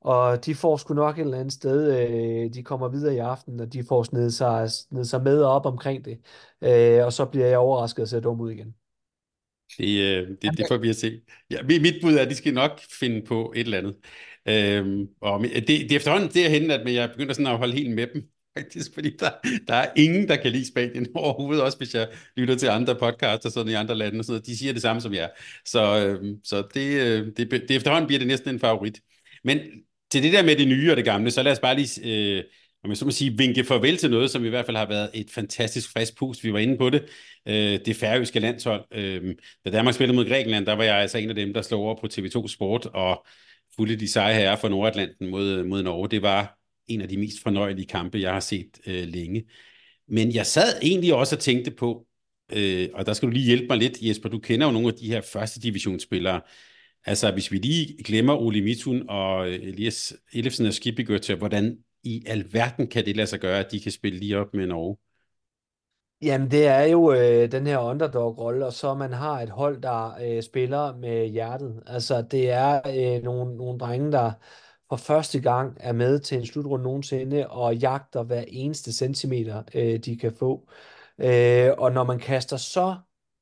og de får sgu nok et eller andet sted, øh, de kommer videre i aften, og de får snedet sig, snedet sig med op omkring det, og så bliver jeg overrasket og ser dum ud igen. Det, det, det får vi at se. Ja, mit bud er, at de skal nok finde på et eller andet. Øhm, og det, det er efterhånden derhen, at jeg begynder sådan at holde helt med dem faktisk, fordi der, der er ingen, der kan lide Spanien overhovedet, også hvis jeg lytter til andre podcasts og sådan i andre lande og sådan noget. De siger det samme som jeg. Så, øh, så det, øh, det, det, efterhånden bliver det næsten en favorit. Men til det der med det nye og det gamle, så lad os bare lige, øh, om jeg så må sige, vinke farvel til noget, som i hvert fald har været et fantastisk frisk pust. Vi var inde på det. Øh, det færøske landshold. Øh, da Danmark spillede mod Grækenland, der var jeg altså en af dem, der slog over på TV2 Sport og fulgte de seje herrer fra Nordatlanten mod, mod Norge. Det var en af de mest fornøjelige kampe, jeg har set øh, længe. Men jeg sad egentlig også og tænkte på, øh, og der skal du lige hjælpe mig lidt, Jesper, du kender jo nogle af de her første divisionsspillere. Altså, hvis vi lige glemmer Ole Mitun og øh, Elias Ellefsen og Skibigøtter, hvordan i alverden kan det lade sig gøre, at de kan spille lige op med Norge? Jamen, det er jo øh, den her underdog-rolle, og så man har et hold, der øh, spiller med hjertet. Altså, det er øh, nogle, nogle drenge, der for første gang er med til en slutrunde nogensinde og jagter hver eneste centimeter, øh, de kan få. Øh, og når man kaster så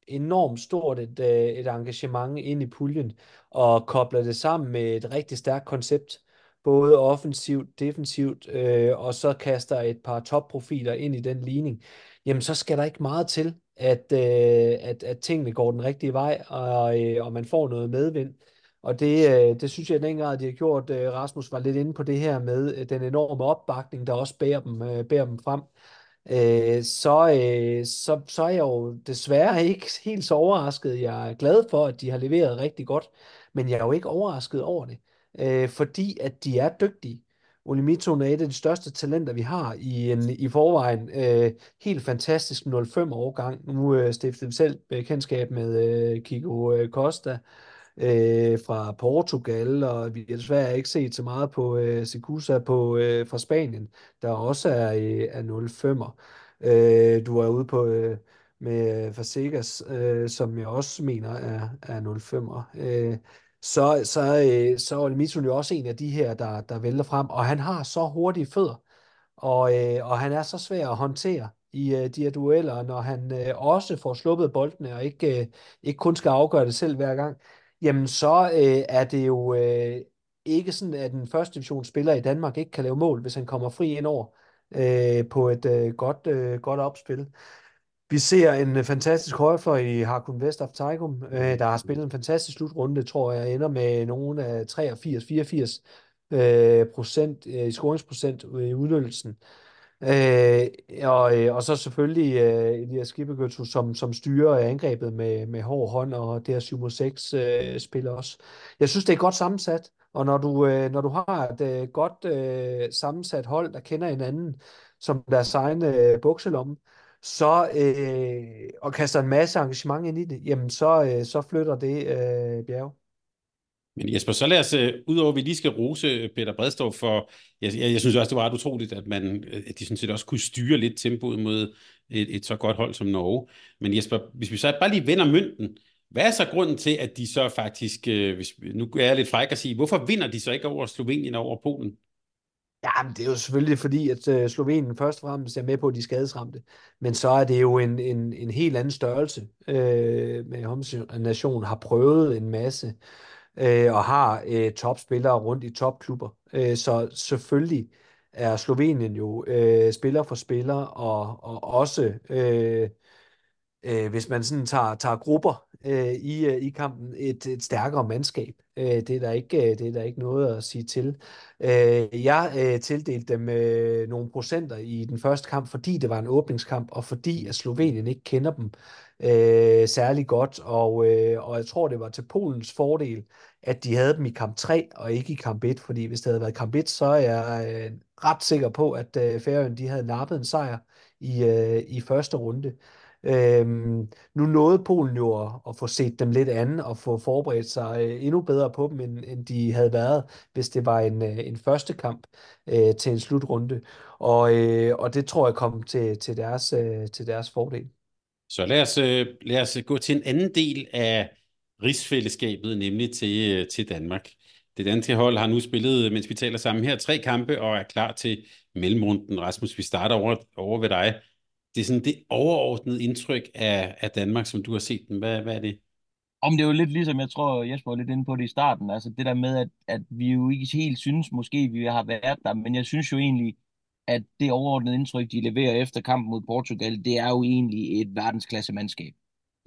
enormt stort et, øh, et engagement ind i puljen og kobler det sammen med et rigtig stærkt koncept, både offensivt, defensivt, øh, og så kaster et par topprofiler ind i den ligning, jamen så skal der ikke meget til, at, øh, at, at tingene går den rigtige vej, og, øh, og man får noget medvind. Og det, øh, det synes jeg i den grad, de har gjort. Øh, Rasmus var lidt inde på det her med øh, den enorme opbakning, der også bærer dem, øh, bærer dem frem. Øh, så, øh, så, så er jeg jo desværre ikke helt så overrasket. Jeg er glad for, at de har leveret rigtig godt, men jeg er jo ikke overrasket over det, fordi at de er dygtige. Olimito er et af de største talenter, vi har i, en, i forvejen. helt fantastisk 05 årgang. Nu stiftede vi selv bekendtskab med Kiko Costa, øh, fra Portugal, og vi har desværre ikke set så meget på øh, Sikusa på, øh, fra Spanien, der også er, øh, er 0-5'er. Øh, du er ude på øh, med øh, Fasegas, øh, som jeg også mener er, er 0-5'er. Øh, så, så, øh, så er Mitsun jo også en af de her, der, der vælter frem, og han har så hurtige fødder, og, øh, og han er så svær at håndtere i øh, de her dueller, når han øh, også får sluppet boldene, og ikke, øh, ikke kun skal afgøre det selv hver gang jamen så øh, er det jo øh, ikke sådan, at en første divisionsspiller i Danmark ikke kan lave mål, hvis han kommer fri ind over øh, på et øh, godt, øh, godt opspil. Vi ser en øh, fantastisk højfløj i Harkun Vest of øh, der har spillet en fantastisk slutrunde, tror jeg, ender med nogen af 83-84 øh, procent øh, i scoringsprocent øh, i udnyttelsen. Øh, Øh, øh, og så selvfølgelig øh, Elias Skibegøtu, som, som styrer angrebet med, med hård hånd, og det her 7 6 øh, spiller også. Jeg synes, det er godt sammensat, og når du, øh, når du har et øh, godt øh, sammensat hold, der kender hinanden som deres egen øh, bukselomme, så, øh, og kaster en masse engagement ind i det, jamen så, øh, så flytter det øh, bjerg. Men Jesper, så lad os, øh, udover at vi lige skal rose øh, Peter Bredstorff for, jeg, jeg, jeg synes også, det var ret utroligt, at, man, øh, at de sådan set også kunne styre lidt tempoet mod et, et så godt hold som Norge. Men Jesper, hvis vi så bare lige vender mønten, hvad er så grunden til, at de så faktisk, hvis, nu er jeg lidt fræk at sige, hvorfor vinder de så ikke over Slovenien og over Polen? Ja, men det er jo selvfølgelig fordi, at Slovenien først og fremmest er med på, at de skadesramte. Men så er det jo en, en, en helt anden størrelse. Øh, med Homs nation har prøvet en masse øh, og har øh, topspillere rundt i topklubber. Øh, så selvfølgelig er Slovenien jo øh, spiller for spiller, og, og også øh, øh, hvis man sådan tager, tager grupper øh, i, øh, i kampen, et, et stærkere mandskab. Øh, det, er der ikke, øh, det er der ikke noget at sige til. Øh, jeg øh, tildelte dem øh, nogle procenter i den første kamp, fordi det var en åbningskamp, og fordi at Slovenien ikke kender dem øh, særlig godt, og, øh, og jeg tror, det var til Polens fordel, at de havde dem i kamp 3 og ikke i kamp 1, fordi hvis det havde været kamp 1, så er jeg øh, ret sikker på, at øh, Færøen de havde nappet en sejr i, øh, i første runde. Øhm, nu nåede Polen jo at, at få set dem lidt an og få forberedt sig øh, endnu bedre på dem, end, end de havde været, hvis det var en, øh, en første kamp øh, til en slutrunde. Og, øh, og det tror jeg kom til, til, deres, øh, til deres fordel. Så lad os, øh, lad os gå til en anden del af rigsfællesskabet, nemlig til, øh, til Danmark. Det danske hold har nu spillet, øh, mens vi taler sammen her, tre kampe og er klar til mellemrunden. Rasmus, vi starter over, over ved dig. Det er sådan det overordnede indtryk af, af Danmark, som du har set den. Hvad, hvad er det? Om det er jo lidt ligesom, jeg tror, Jesper var lidt inde på det i starten, altså det der med, at, at vi jo ikke helt synes, måske vi har været der, men jeg synes jo egentlig, at det overordnede indtryk, de leverer efter kampen mod Portugal, det er jo egentlig et verdensklasse mandskab.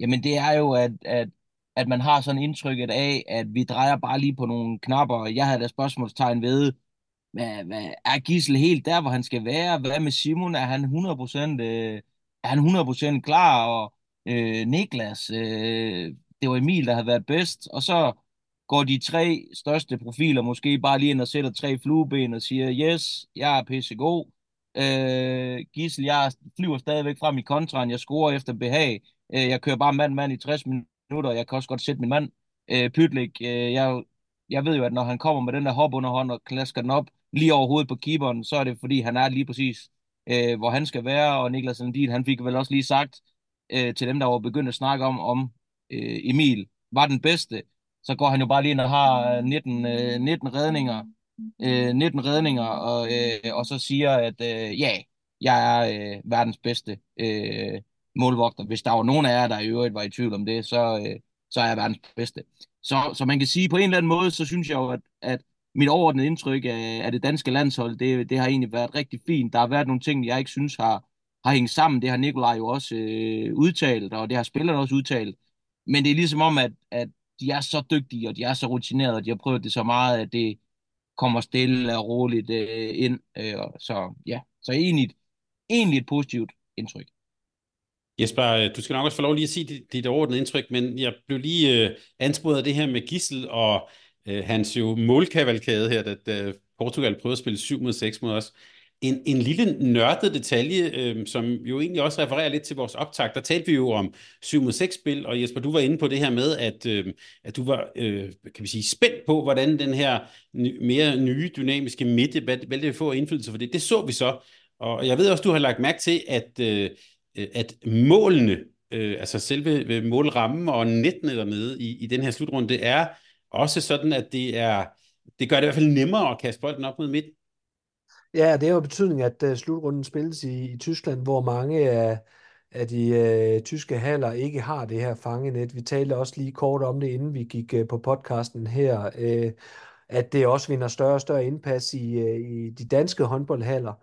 Jamen det er jo, at, at, at man har sådan indtrykket af, at vi drejer bare lige på nogle knapper. Jeg havde da spørgsmålstegn ved, hvad, hvad, er Gissel helt der, hvor han skal være? Hvad med Simon? Er han 100%, øh, er han 100% klar? Og øh, Niklas, øh, det var Emil, der havde været bedst. Og så går de tre største profiler måske bare lige ind og sætter tre flueben og siger, yes, jeg er pissegod. Øh, Gissel, jeg flyver stadigvæk frem i kontraen, jeg scorer efter behag. Øh, jeg kører bare mand-mand i 60 minutter, jeg kan også godt sætte min mand. Øh, Pytlik, øh, jeg, jeg ved jo, at når han kommer med den der hop under hånd og klasker den op lige over hovedet på keeperen, så er det fordi, han er lige præcis, øh, hvor han skal være. Og Niklas Landin, han fik vel også lige sagt øh, til dem, der var begyndt at snakke om, om øh, Emil var den bedste så går han jo bare lige ind og har 19, øh, 19 øh, redninger, øh, 19 redninger og, øh, og så siger, at øh, ja, jeg er øh, verdens bedste øh, målvogter. Hvis der var nogen af jer, der i øvrigt var i tvivl om det, så, øh, så er jeg verdens bedste. Så, så man kan sige, på en eller anden måde, så synes jeg jo, at, at mit overordnede indtryk af, af det danske landshold, det, det har egentlig været rigtig fint. Der har været nogle ting, jeg ikke synes har, har hængt sammen. Det har Nikolaj jo også øh, udtalt, og det har spillerne også udtalt. Men det er ligesom om, at, at de er så dygtige, og de er så rutinerede, og de har prøvet det så meget, at det kommer stille og roligt øh, ind. Øh, så ja, så egentlig, egentlig et positivt indtryk. Jesper, øh, du skal nok også få lov lige at sige dit, dit overordnede indtryk, men jeg blev lige øh, ansporet af det her med Gissel og øh, hans jo målkavalkade her, da, da Portugal prøvede at spille 7 mod 6 mod os en, en lille nørdet detalje, øh, som jo egentlig også refererer lidt til vores optag. Der talte vi jo om 7 mod 6 spil, og Jesper, du var inde på det her med, at, øh, at du var øh, kan vi sige, spændt på, hvordan den her ny, mere nye dynamiske midte, hvad, hvad det vil få indflydelse for det. Det så vi så, og jeg ved også, du har lagt mærke til, at, øh, at målene, øh, altså selve øh, målrammen og nettene dernede i, i den her slutrunde, det er også sådan, at det er det gør det i hvert fald nemmere at kaste bolden op mod midten. Ja, det har jo betydning, at uh, slutrunden spilles i, i Tyskland, hvor mange af, af de øh, tyske haller ikke har det her fangenet. Vi talte også lige kort om det, inden vi gik øh, på podcasten her, øh, at det også vinder større og større indpas i, øh, i de danske håndboldhaller.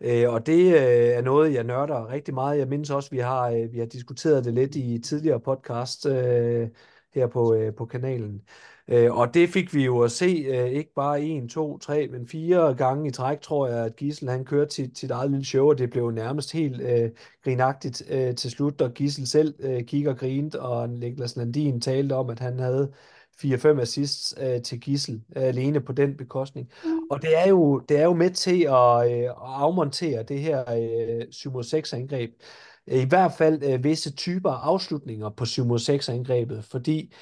Øh, og det øh, er noget, jeg nørder rigtig meget. Jeg mindes også, vi har, øh, vi har diskuteret det lidt i tidligere podcast, øh, her på, øh, på kanalen. Øh, og det fik vi jo at se, øh, ikke bare en, to, tre, men fire gange i træk, tror jeg, at Gissel han kørte sit, sit eget lille show, og det blev nærmest helt øh, grinagtigt øh, til slut, og Gissel selv øh, kigger grint, og Niklas Landin talte om, at han havde 4-5 assists øh, til Gissel øh, alene på den bekostning. Og det er jo, det er jo med til at, øh, at afmontere det her øh, 7-6 angreb. I hvert fald øh, visse typer afslutninger på 7-6 angrebet, fordi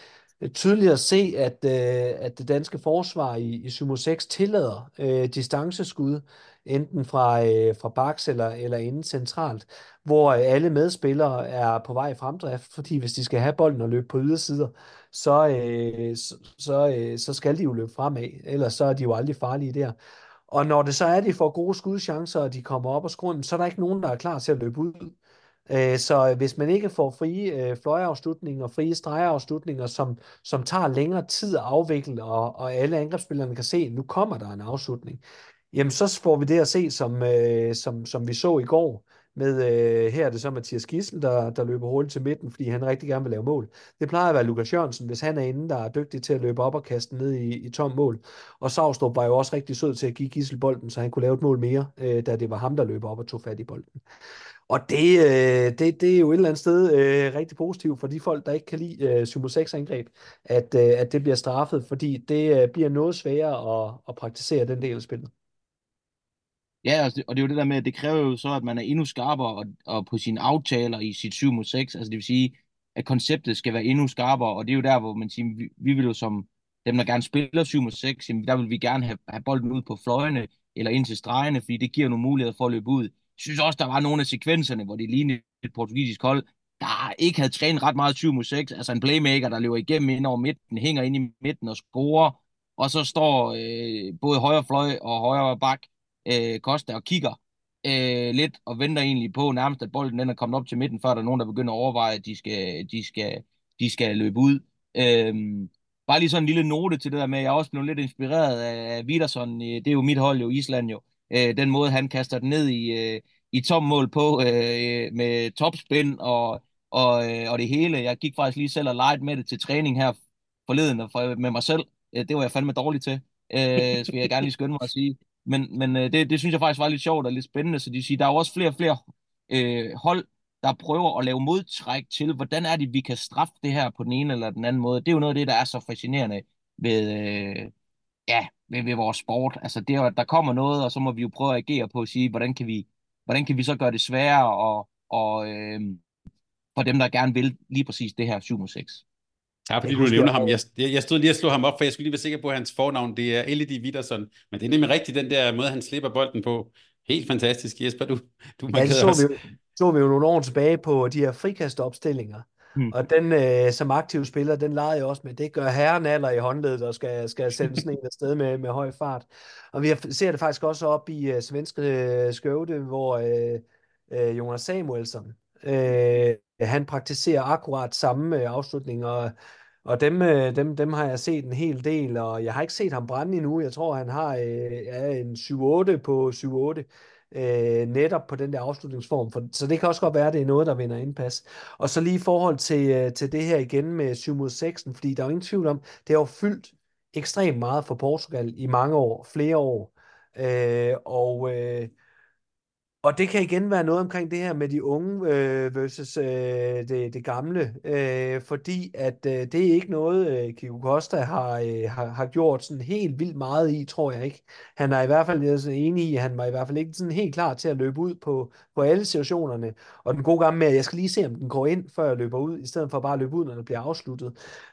Øh, tydeligt at se, at, øh, at det danske forsvar i, i Sumo 6 tillader øh, distanceskud, enten fra, øh, fra baks eller, eller inden centralt, hvor øh, alle medspillere er på vej i fremdrift, fordi hvis de skal have bolden og løbe på ydersider, så, øh, så, så, øh, så skal de jo løbe fremad, ellers så er de jo aldrig farlige der. Og når det så er, at de får gode skudchancer, og de kommer op og skrunden, så er der ikke nogen, der er klar til at løbe ud. Øh, så øh, hvis man ikke får frie øh, fløjeafslutninger, frie stregeafslutninger, som, som tager længere tid at afvikle, og, og alle angrebsspillerne kan se, at nu kommer der en afslutning, jamen så får vi det at se, som, øh, som, som vi så i går, med øh, her er det så Mathias Gissel, der, der løber hurtigt til midten, fordi han rigtig gerne vil lave mål. Det plejer at være Lukas Jørgensen, hvis han er inde, der er dygtig til at løbe op og kaste ned i, i tom mål. Og Savstrup var jo også rigtig sød til at give Gissel bolden, så han kunne lave et mål mere, øh, da det var ham, der løber op og tog fat i bolden. Og det, øh, det, det er jo et eller andet sted øh, rigtig positivt for de folk, der ikke kan lide øh, Sumo 6-angreb, at, øh, at det bliver straffet, fordi det øh, bliver noget sværere at, at praktisere den del af spillet. Ja, altså, og det er jo det der med, at det kræver jo så, at man er endnu skarpere og, og på sine aftaler i sit 7 mod 6. Altså det vil sige, at konceptet skal være endnu skarpere, og det er jo der, hvor man siger, vi, vi vil jo som dem, der gerne spiller 7 mod 6, jamen, der vil vi gerne have, have bolden ud på fløjene eller ind til stregene, fordi det giver nogle muligheder for at løbe ud. Jeg synes også, der var nogle af sekvenserne, hvor det lignede et portugisisk hold, der ikke havde trænet ret meget 7 mod 6. Altså en playmaker, der løber igennem ind over midten, hænger ind i midten og scorer, og så står øh, både højre fløj og højre bak øh, Costa og kigger øh, lidt og venter egentlig på nærmest, at bolden den er kommet op til midten, før der er nogen, der begynder at overveje, at de skal, de skal, de skal løbe ud. Øh, bare lige sådan en lille note til det der med, at jeg er også blevet lidt inspireret af Widerson. Øh, det er jo mit hold jo, Island jo. Øh, den måde, han kaster den ned i, øh, i tom mål på øh, med topspin og, og, øh, og det hele. Jeg gik faktisk lige selv og legede med det til træning her forleden og for, med mig selv. Øh, det var jeg fandme dårlig til, øh, så vil jeg gerne lige skynde mig at sige. Men, men øh, det, det synes jeg faktisk var lidt sjovt og lidt spændende, så de siger, der er jo også flere og flere øh, hold, der prøver at lave modtræk til, hvordan er det, vi kan straffe det her på den ene eller den anden måde. Det er jo noget af det, der er så fascinerende ved, øh, ja, ved, ved vores sport. Altså det er at der kommer noget, og så må vi jo prøve at agere på at sige, hvordan kan vi, hvordan kan vi så gøre det sværere og, og øh, for dem, der gerne vil lige præcis det her 7 6. Ja, fordi du nævner ham. Jeg, jeg stod lige og slog ham op, for jeg skulle lige være sikker på, at hans fornavn det er Elidi Widerson. Men det er nemlig rigtigt, den der måde, han slipper bolden på. Helt fantastisk, Jesper. Du, du ja, det så vi, så vi jo nogle år tilbage på de her frikastopstillinger. Hmm. Og den, øh, som aktiv spiller, den leger jeg også med. Det gør herren aller i håndledet, og skal, skal sende sådan en afsted med, med høj fart. Og vi ser det faktisk også op i uh, svenske uh, skøvde, hvor uh, uh, Jonas Samuelsson, uh, Øh, han praktiserer akkurat samme uh, afslutning, og, og dem, øh, dem, dem har jeg set en hel del, og jeg har ikke set ham brænde endnu. Jeg tror, han har ja, en 7-8 på 7-8 øh, netop på den der afslutningsform. For, så det kan også godt være, at det er noget, der vinder indpas. Og så lige i forhold til, øh, til det her igen med 7 mod 6, fordi der er jo ingen tvivl om, det har jo fyldt ekstremt meget for Portugal i mange år, flere år. Øh, og øh, og det kan igen være noget omkring det her med de unge øh, versus øh, det, det gamle, øh, fordi at øh, det er ikke noget, øh, Kiko Costa har, øh, har, har gjort sådan helt vildt meget i, tror jeg ikke. Han er i hvert fald jeg er enig i, at han var i hvert fald ikke sådan helt klar til at løbe ud på, på alle situationerne. Og den gode gang med, at jeg skal lige se, om den går ind, før jeg løber ud, i stedet for bare at løbe ud, når det bliver afsluttet.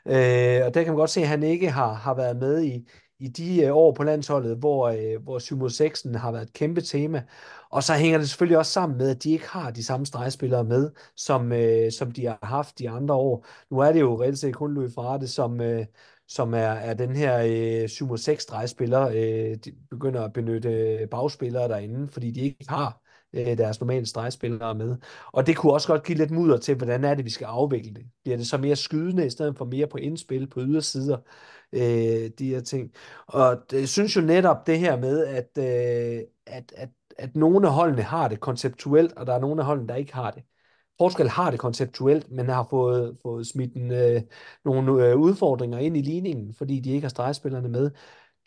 Øh, og der kan man godt se, at han ikke har, har været med i, i de øh, år på landsholdet, hvor, øh, hvor 7 6 har været et kæmpe tema. Og så hænger det selvfølgelig også sammen med, at de ikke har de samme stregspillere med, som, øh, som de har haft de andre år. Nu er det jo reelt set kun Louis Farade, som, øh, som er, er den her øh, 7-6 stregspiller. Øh, de begynder at benytte øh, bagspillere derinde, fordi de ikke har øh, deres normale stregspillere med. Og det kunne også godt give lidt mudder til, hvordan er det, vi skal afvikle det. Bliver det så mere skydende, i stedet for mere på indspil, på ydersider, øh, de her ting. Og jeg synes jo netop det her med, at, øh, at, at at nogle af holdene har det konceptuelt, og der er nogle af holdene, der ikke har det. Portugal har det konceptuelt, men har fået, fået smidt en, øh, nogle øh, udfordringer ind i ligningen, fordi de ikke har stregspillerne med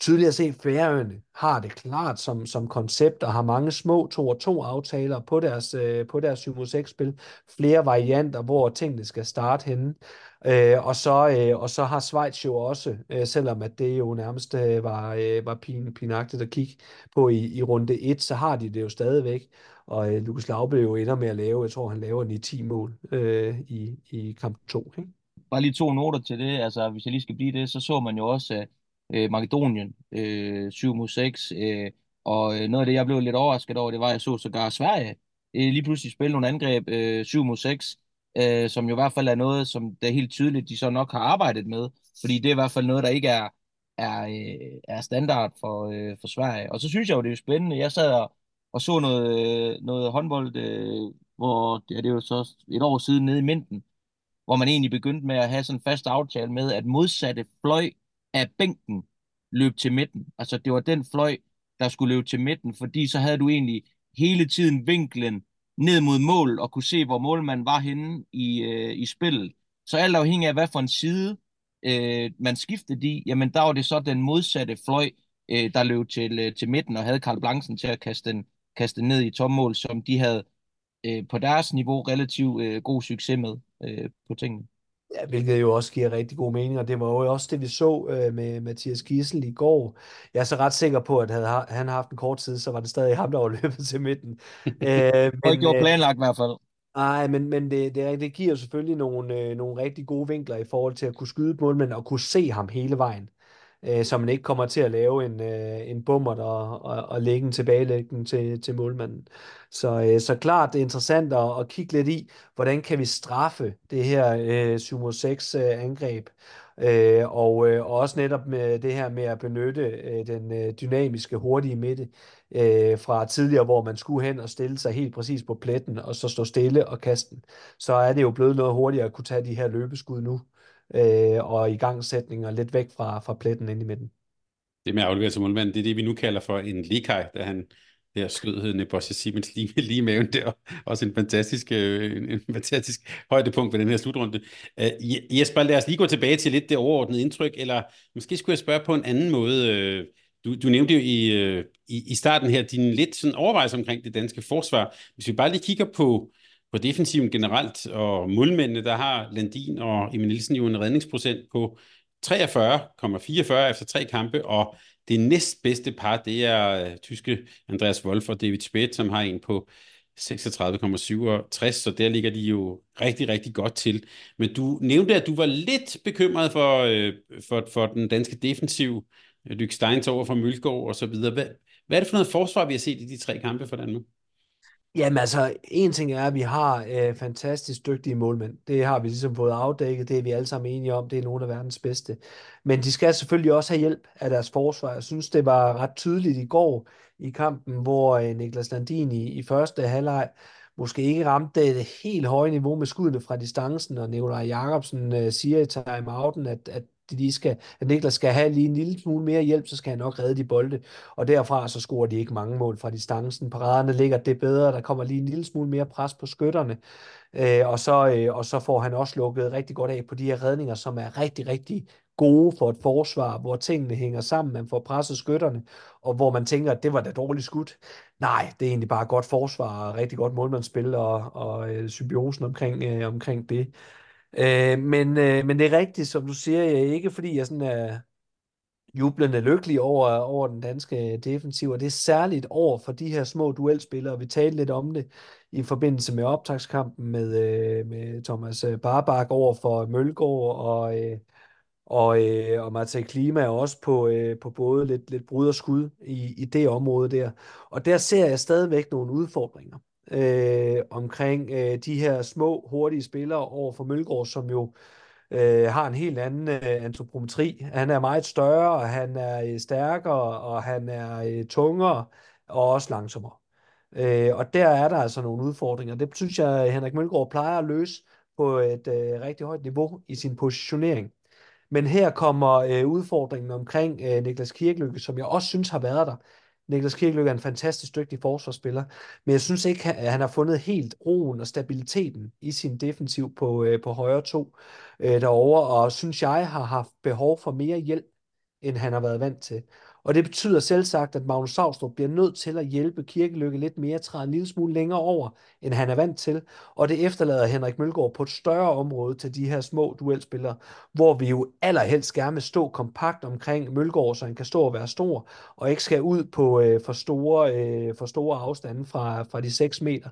tydeligt at se, at Færøerne har det klart som, som koncept og har mange små 2-2 aftaler på deres, øh, på deres 7-6-spil. Flere varianter, hvor tingene skal starte henne. Øh, og, så, øh, og så har Schweiz jo også, øh, selvom at det jo nærmest øh, var, øh, var pin, pinagtigt at kigge på i, i runde 1, så har de det jo stadigvæk. Og øh, Lukas Laube jo ender med at lave, jeg tror han laver 9-10 mål øh, i, i kamp 2. Ikke? Bare lige to noter til det. Altså, hvis jeg lige skal blive det, så så man jo også, øh, øh, Makedonien øh, 7 mod 6. Øh, og øh, noget af det, jeg blev lidt overrasket over, det var, at jeg så sågar Sverige øh, lige pludselig spille nogle angreb øh, 7 mod 6, øh, som jo i hvert fald er noget, som det er helt tydeligt, de så nok har arbejdet med. Fordi det er i hvert fald noget, der ikke er, er, øh, er standard for, øh, for Sverige. Og så synes jeg jo, det er spændende. Jeg sad og, og så noget, øh, noget håndbold, øh, hvor ja, det er jo så et år siden nede i Minden, hvor man egentlig begyndte med at have sådan en fast aftale med, at modsatte fløj af bænken løb til midten. Altså det var den fløj, der skulle løbe til midten, fordi så havde du egentlig hele tiden vinklen ned mod mål og kunne se, hvor målmanden var henne i, øh, i spillet. Så alt afhængig af, hvad for en side øh, man skiftede i, jamen der var det så den modsatte fløj, øh, der løb til, øh, til midten og havde Karl Blanksen til at kaste den, kaste den ned i tommål, som de havde øh, på deres niveau relativt øh, god succes med øh, på tingene. Ja, hvilket jo også giver rigtig god mening, og det var jo også det, vi så øh, med Mathias Gissel i går. Jeg er så ret sikker på, at havde han haft en kort tid, så var det stadig ham, der var løbet til midten. øh, men, ikke gjort planlagt i hvert fald. Nej, men, men det, det, det giver selvfølgelig nogle, øh, nogle rigtig gode vinkler i forhold til at kunne skyde målmanden og kunne se ham hele vejen øh, så man ikke kommer til at lave en, øh, en bummer og, og, og lægge en tilbagelægning til, til målmanden. Så, øh, så klart, det er interessant at, at kigge lidt i, hvordan kan vi straffe det her øh, 7-6 øh, angreb. Øh, og, øh, og også netop med det her med at benytte øh, den øh, dynamiske, hurtige midte øh, fra tidligere, hvor man skulle hen og stille sig helt præcis på pletten, og så stå stille og kaste den. Så er det jo blevet noget hurtigere at kunne tage de her løbeskud nu øh, og igangsætninger lidt væk fra, fra pletten ind i midten. Det med at aflevere til målmanden, det er det, vi nu kalder for en likaj, da han der skød Nebosja Siemens lige, lige maven der. Også en fantastisk, øh, en, en fantastisk højdepunkt ved den her slutrunde. Uh, Jesper, lad os lige gå tilbage til lidt det overordnede indtryk, eller måske skulle jeg spørge på en anden måde. Øh, du, du nævnte jo i, øh, i, i starten her din lidt sådan overvejelse omkring det danske forsvar. Hvis vi bare lige kigger på, på defensiven generelt, og målmændene, der har Landin og Emil Nielsen jo en redningsprocent på 43,44 efter tre kampe, og det næstbedste par, det er uh, tyske Andreas Wolf og David Speth, som har en på 36,67, så der ligger de jo rigtig, rigtig godt til. Men du nævnte, at du var lidt bekymret for, øh, for, for den danske defensiv, Lyk Steins over fra Mølgaard og så videre. Hvad, hvad er det for noget forsvar, vi har set i de tre kampe for Danmark? Jamen altså, en ting er, at vi har øh, fantastisk dygtige målmænd. Det har vi ligesom fået afdækket, det er vi alle sammen enige om, det er nogle af verdens bedste. Men de skal selvfølgelig også have hjælp af deres forsvar. Jeg synes, det var ret tydeligt i går i kampen, hvor øh, Niklas Landin i, i første halvleg måske ikke ramte det helt høje niveau med skuddene fra distancen, og Nikolaj Jacobsen øh, siger i timeouten, at, at de skal, at Niklas skal have lige en lille smule mere hjælp, så skal han nok redde de bolde. Og derfra så scorer de ikke mange mål fra distancen. Paraderne ligger det bedre, der kommer lige en lille smule mere pres på skytterne. Øh, og, så, øh, og så får han også lukket rigtig godt af på de her redninger, som er rigtig, rigtig gode for et forsvar, hvor tingene hænger sammen, man får presset skytterne, og hvor man tænker, at det var da dårligt skudt. Nej, det er egentlig bare godt forsvar og rigtig godt målmandsspil og, og øh, symbiosen omkring, øh, omkring det. Øh, men, øh, men det er rigtigt, som du siger, jeg ikke fordi jeg sådan er jublende lykkelig over, over den danske defensiv, og det er særligt over for de her små duelspillere. Vi talte lidt om det i forbindelse med optagskampen med, øh, med Thomas øh, Barbak over for Mølgaard og, øh, og, øh, og Martin Klima er også på, øh, på både lidt, lidt brud og skud i, i det område der. Og der ser jeg stadigvæk nogle udfordringer øh, omkring øh, de her små, hurtige spillere over for Mølgaard, som jo øh, har en helt anden øh, antropometri. Han er meget større, han er øh, stærkere, og han er øh, tungere, og også langsommere. Øh, og der er der altså nogle udfordringer. Det synes jeg, Henrik Mølgaard plejer at løse på et øh, rigtig højt niveau i sin positionering. Men her kommer øh, udfordringen omkring øh, Niklas Kirklykke, som jeg også synes har været der Niklas Kirkeløkke er en fantastisk dygtig forsvarsspiller, men jeg synes ikke, at han har fundet helt roen og stabiliteten i sin defensiv på, øh, på højre to øh, derovre, og synes jeg har haft behov for mere hjælp, end han har været vant til. Og det betyder selv sagt, at Magnus Saustrup bliver nødt til at hjælpe Kirkelykke lidt mere, træde en lille smule længere over, end han er vant til. Og det efterlader Henrik Mølgaard på et større område til de her små duelspillere, hvor vi jo allerhelst gerne vil stå kompakt omkring Mølgaard, så han kan stå og være stor, og ikke skal ud på øh, for, store, øh, for store afstande fra, fra de 6 meter.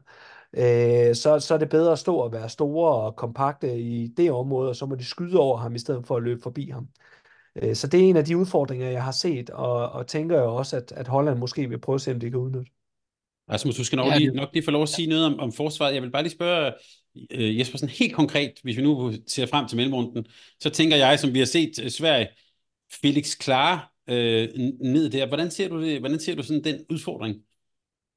Øh, så, så er det bedre at stå og være store og kompakte i det område, og så må de skyde over ham, i stedet for at løbe forbi ham. Øh, så det er en af de udfordringer, jeg har set, og, og tænker jo også, at, at Holland måske vil prøve at se, om de kan udnytte. Rasmus, du skal nok, ja, lige, nok lige få lov at sige noget om, om forsvaret. Jeg vil bare lige spørge uh, Jesper sådan helt konkret, hvis vi nu ser frem til mellemrunden, så tænker jeg, som vi har set uh, Sverige, Felix Klar uh, ned der. Hvordan ser du det? Hvordan ser du sådan den udfordring?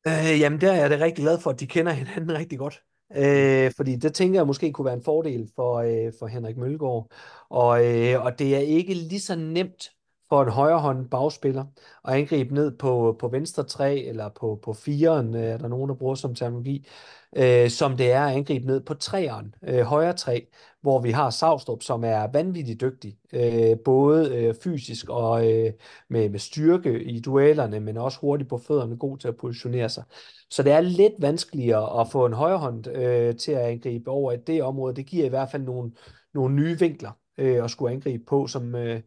Øh, jamen, der er jeg da rigtig glad for, at de kender hinanden rigtig godt. Øh, fordi det tænker jeg måske kunne være en fordel for, øh, for Henrik Mølgaard. Og, øh, og det er ikke lige så nemt for en højrehånd bagspiller at angribe ned på, på venstre 3 eller på, på 4'eren, øh, er der nogen, der bruger som terminologi, øh, som det er at angribe ned på 3'eren, øh, højre 3, hvor vi har Savstrup, som er vanvittigt dygtig, øh, både øh, fysisk og øh, med, med styrke i duellerne, men også hurtigt på fødderne, god til at positionere sig. Så det er lidt vanskeligere at få en højrehånd øh, til at angribe over i det område. Det giver i hvert fald nogle, nogle nye vinkler øh, at skulle angribe på, som, øh,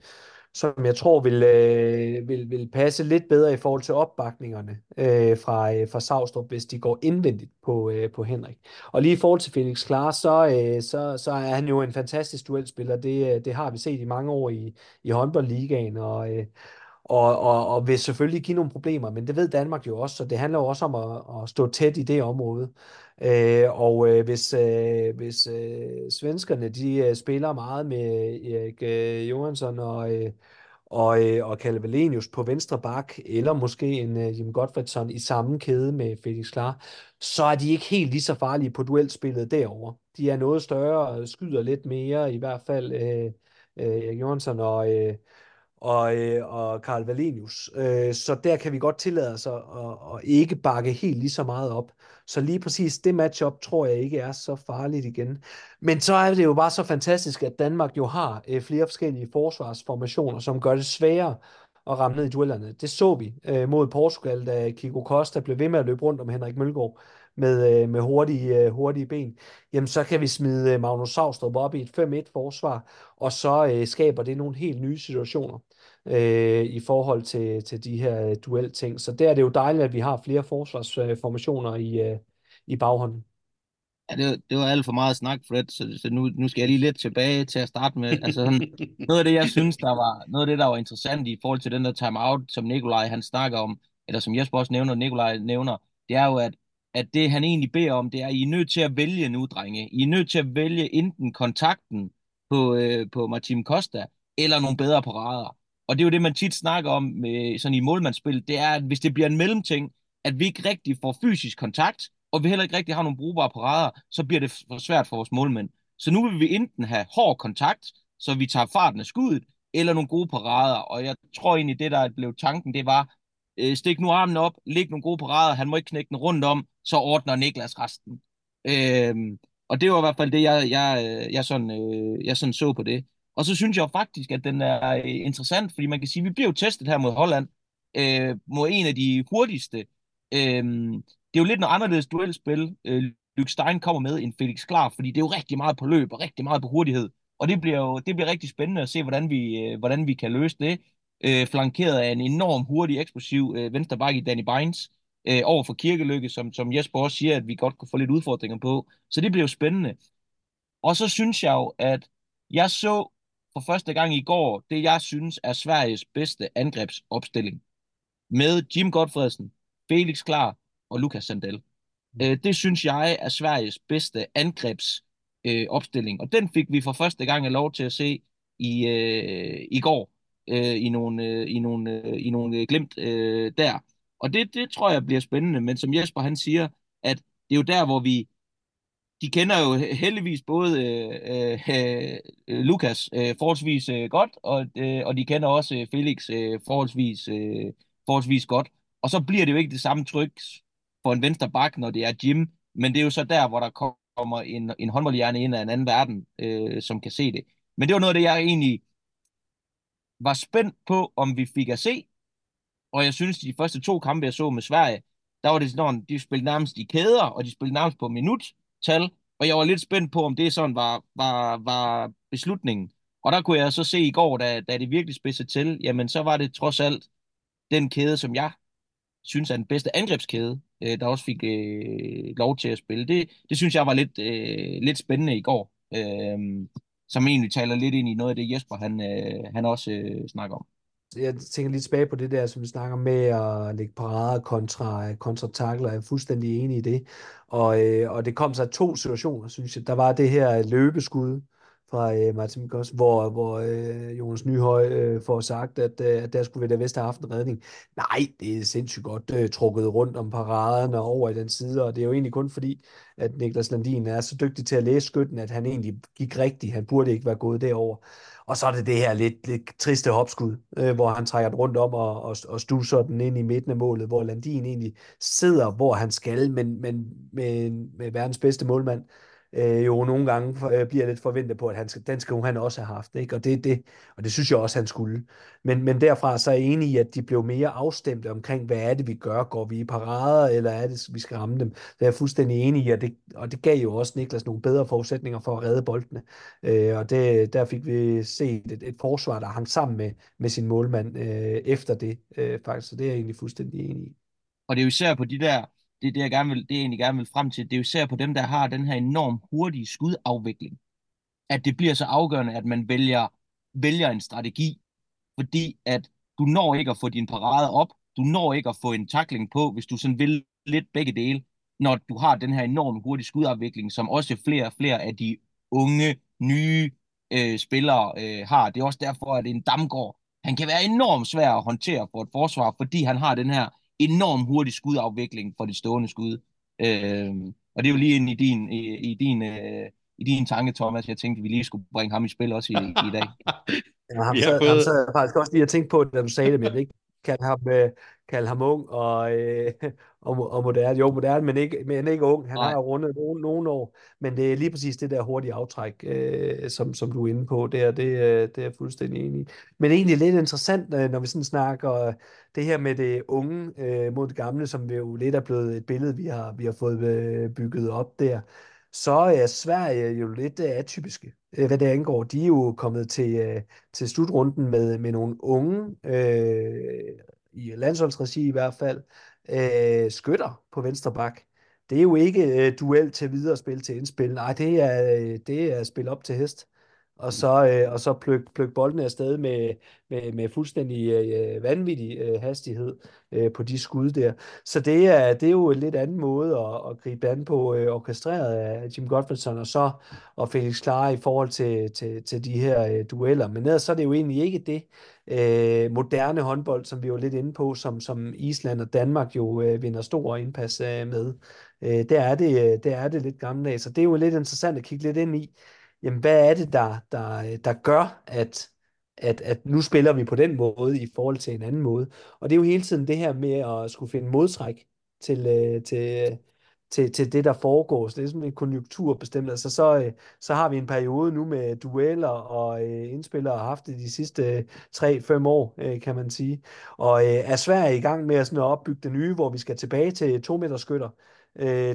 som jeg tror vil, øh, vil, vil passe lidt bedre i forhold til opbakningerne øh, fra, øh, fra Savstrup, hvis de går indvendigt på, øh, på Henrik. Og lige i forhold til Felix Klar, så, øh, så, så er han jo en fantastisk duelspiller. Det, øh, det har vi set i mange år i, i håndboldligaen, og, øh, og, og, og vil selvfølgelig give nogle problemer, men det ved Danmark jo også, så det handler jo også om at, at stå tæt i det område. Øh, og øh, hvis, øh, hvis øh, svenskerne de øh, spiller meget med Erik øh, Johansson og, øh, og, øh, og Kalle Valenius på venstre bak, eller måske en øh, Jim Gottfredsson i samme kæde med Felix Klar, så er de ikke helt lige så farlige på duelspillet derover. De er noget større, øh, skyder lidt mere, i hvert fald øh, øh, Erik Johansson og, øh, og, øh, og Karl Valenius. Øh, så der kan vi godt tillade os at, at, at ikke bakke helt lige så meget op. Så lige præcis det matchup tror jeg ikke er så farligt igen. Men så er det jo bare så fantastisk, at Danmark jo har øh, flere forskellige forsvarsformationer, som gør det sværere at ramme ned i duellerne. Det så vi øh, mod Portugal, da Kiko Costa blev ved med at løbe rundt om Henrik Mølgaard med, øh, med hurtige, øh, hurtige ben, jamen så kan vi smide øh, Magnus Saustrup op i et 5-1 forsvar, og så øh, skaber det nogle helt nye situationer øh, i forhold til, til de her øh, duel-ting. Så der er det jo dejligt, at vi har flere forsvarsformationer i, øh, i baghånden. Ja, det, det var alt for meget snak, Fred, så, så nu, nu skal jeg lige lidt tilbage til at starte med. Altså sådan, noget af det, jeg synes, der var, noget af det, der var interessant i forhold til den der timeout, som Nikolaj han snakker om, eller som Jesper også nævner, Nikolaj nævner, det er jo, at, at det han egentlig beder om, det er, at I er nødt til at vælge nu, drenge. I er nødt til at vælge enten kontakten på, øh, på Martin Costa, eller nogle bedre parader. Og det er jo det, man tit snakker om med, sådan i målmandsspil, det er, at hvis det bliver en mellemting, at vi ikke rigtig får fysisk kontakt, og vi heller ikke rigtig har nogle brugbare parader, så bliver det for svært for vores målmænd. Så nu vil vi enten have hård kontakt, så vi tager farten af skuddet, eller nogle gode parader. Og jeg tror egentlig, det der blev tanken, det var, øh, stik nu armen op, læg nogle gode parader, han må ikke knække den rundt om, så ordner Niklas resten. Øh, og det var i hvert fald det, jeg, jeg, øh, jeg, sådan, øh, jeg sådan så på det. Og så synes jeg jo faktisk, at den er øh, interessant, fordi man kan sige, at vi bliver jo testet her mod Holland, øh, mod en af de hurtigste. Øh, det er jo lidt noget anderledes duelspil, øh, Luke Stein kommer med end Felix Klar, fordi det er jo rigtig meget på løb og rigtig meget på hurtighed. Og det bliver jo det bliver rigtig spændende at se, hvordan vi, øh, hvordan vi kan løse det. Øh, flankeret af en enorm hurtig, eksplosiv øh, venstreback i Danny Bynes øh, over for Kirkelykke, som, som Jesper også siger, at vi godt kunne få lidt udfordringer på. Så det bliver jo spændende. Og så synes jeg jo, at jeg så for første gang i går det, jeg synes er Sveriges bedste angrebsopstilling. Med Jim Godfredsen, Felix Klar og Lukas Sandel. Mm. Øh, det synes jeg er Sveriges bedste angrebsopstilling. Øh, og den fik vi for første gang lov til at se i, øh, i går øh, i nogle, øh, i nogle, øh, i nogle glimt øh, der. Og det, det tror jeg bliver spændende. Men som Jesper han siger, at det er jo der, hvor vi de kender jo heldigvis både øh, øh, øh, Lukas øh, forholdsvis øh, godt, og, øh, og de kender også øh, Felix øh, forholdsvis, øh, forholdsvis godt. Og så bliver det jo ikke det samme tryk for en venstre bak, når det er Jim, men det er jo så der, hvor der kommer en, en håndboldhjerne ind af en anden verden, øh, som kan se det. Men det var noget af det, jeg egentlig var spændt på, om vi fik at se. Og jeg synes, de første to kampe, jeg så med Sverige, der var det sådan, de spillede nærmest i kæder, og de spillede nærmest på minut, tal, Og jeg var lidt spændt på, om det sådan var, var, var beslutningen. Og der kunne jeg så se i går, da, da det virkelig spidset til, jamen så var det trods alt den kæde, som jeg synes er den bedste angrebskæde, øh, der også fik øh, lov til at spille. Det, det synes jeg var lidt, øh, lidt spændende i går, øh, som egentlig taler lidt ind i noget af det, Jesper han, øh, han også øh, snakker om. Jeg tænker lidt tilbage på det der, som vi snakker med at lægge parader kontra, kontra takler. Jeg er fuldstændig enig i det. Og, øh, og det kom så to situationer, synes jeg. Der var det her løbeskud, fra øh, Martin Mikos, hvor, hvor øh, Jonas Nyhøj øh, får sagt, at, øh, at der skulle være der haft en redning. Nej, det er sindssygt godt øh, trukket rundt om paraderne over i den side, og det er jo egentlig kun fordi, at Niklas Landin er så dygtig til at læse skytten, at han egentlig gik rigtigt. Han burde ikke være gået derover. Og så er det det her lidt, lidt triste hopskud, øh, hvor han trækker den rundt om og, og, og stuser den ind i midten af målet, hvor Landin egentlig sidder, hvor han skal, men, men med, med verdens bedste målmand øh, jo nogle gange øh, bliver lidt forventet på, at han skal, den skal han også have haft. Ikke? Og, det, det, og det synes jeg også, han skulle. Men, men derfra så er jeg enig i, at de blev mere afstemte omkring, hvad er det, vi gør? Går vi i parader, eller er det, vi skal ramme dem? Så jeg er fuldstændig enig i, at det, og det gav jo også Niklas nogle bedre forudsætninger for at redde boldene. Øh, og det, der fik vi set et, et forsvar, der hang sammen med, med sin målmand øh, efter det, øh, faktisk. Så det er jeg egentlig fuldstændig enig i. Og det er jo især på de der det er det, jeg, gerne vil, det, jeg egentlig gerne vil frem til. Det er jo især på dem, der har den her enorm hurtige skudafvikling, at det bliver så afgørende, at man vælger, vælger en strategi, fordi at du når ikke at få din parade op, du når ikke at få en takling på, hvis du sådan vil lidt begge dele, når du har den her enorm hurtige skudafvikling, som også flere og flere af de unge, nye øh, spillere øh, har. Det er også derfor, at en Damgård, han kan være enormt svær at håndtere for et forsvar, fordi han har den her enorm hurtig skudafvikling for de stående skud. Øh, og det er jo lige ind i din, i, i din, øh, i din tanke, Thomas. Jeg tænkte, at vi lige skulle bringe ham i spil også i, i dag. Ja, ham, sad, fået... ham sad jeg faktisk også lige at tænke på, da du sagde det, men jeg ikke kalde ham, øh, kalde ham ung og, øh, og, og moderne. Jo, moderne, men ikke, men ikke ung. Han har jo rundet nogle, nogle år, men det er lige præcis det der hurtige aftræk, øh, som, som du er inde på. Det er, det, øh, det er jeg fuldstændig enig i. Men egentlig lidt interessant, øh, når vi sådan snakker det her med det unge øh, mod det gamle, som jo lidt er blevet et billede, vi har, vi har fået øh, bygget op der så er Sverige jo lidt atypiske, Øh, hvad det angår. De er jo kommet til, øh, til slutrunden med, med nogle unge, øh, i landsholdsregi i hvert fald, øh, skytter på venstre bak. Det er jo ikke øh, duel til videre spil til indspil. Nej, det er, øh, det er spil op til hest. Og så, øh, og så pløk, pløk boldene afsted med, med, med fuldstændig øh, vanvittig øh, hastighed øh, på de skud der. Så det er, det er jo en lidt anden måde at, at gribe an på, øh, orkestreret af Jim Gottfriedson, og så og Felix Klar i forhold til, til, til de her øh, dueller. Men ellers så er det jo egentlig ikke det øh, moderne håndbold, som vi var lidt inde på, som, som Island og Danmark jo øh, vinder stor indpas øh, med. Øh, der, er det, øh, der er det lidt gammeldags, så det er jo lidt interessant at kigge lidt ind i, jamen hvad er det, der, der, der gør, at, at, at nu spiller vi på den måde i forhold til en anden måde. Og det er jo hele tiden det her med at skulle finde modtræk til, øh, til, til, til det, der foregår. Så det er sådan en konjunkturbestemt. Altså så, øh, så har vi en periode nu med dueller og øh, indspillere har haft det de sidste øh, 3-5 år, øh, kan man sige. Og er Sverige i gang med at, sådan at opbygge det nye, hvor vi skal tilbage til 2 meter skytter,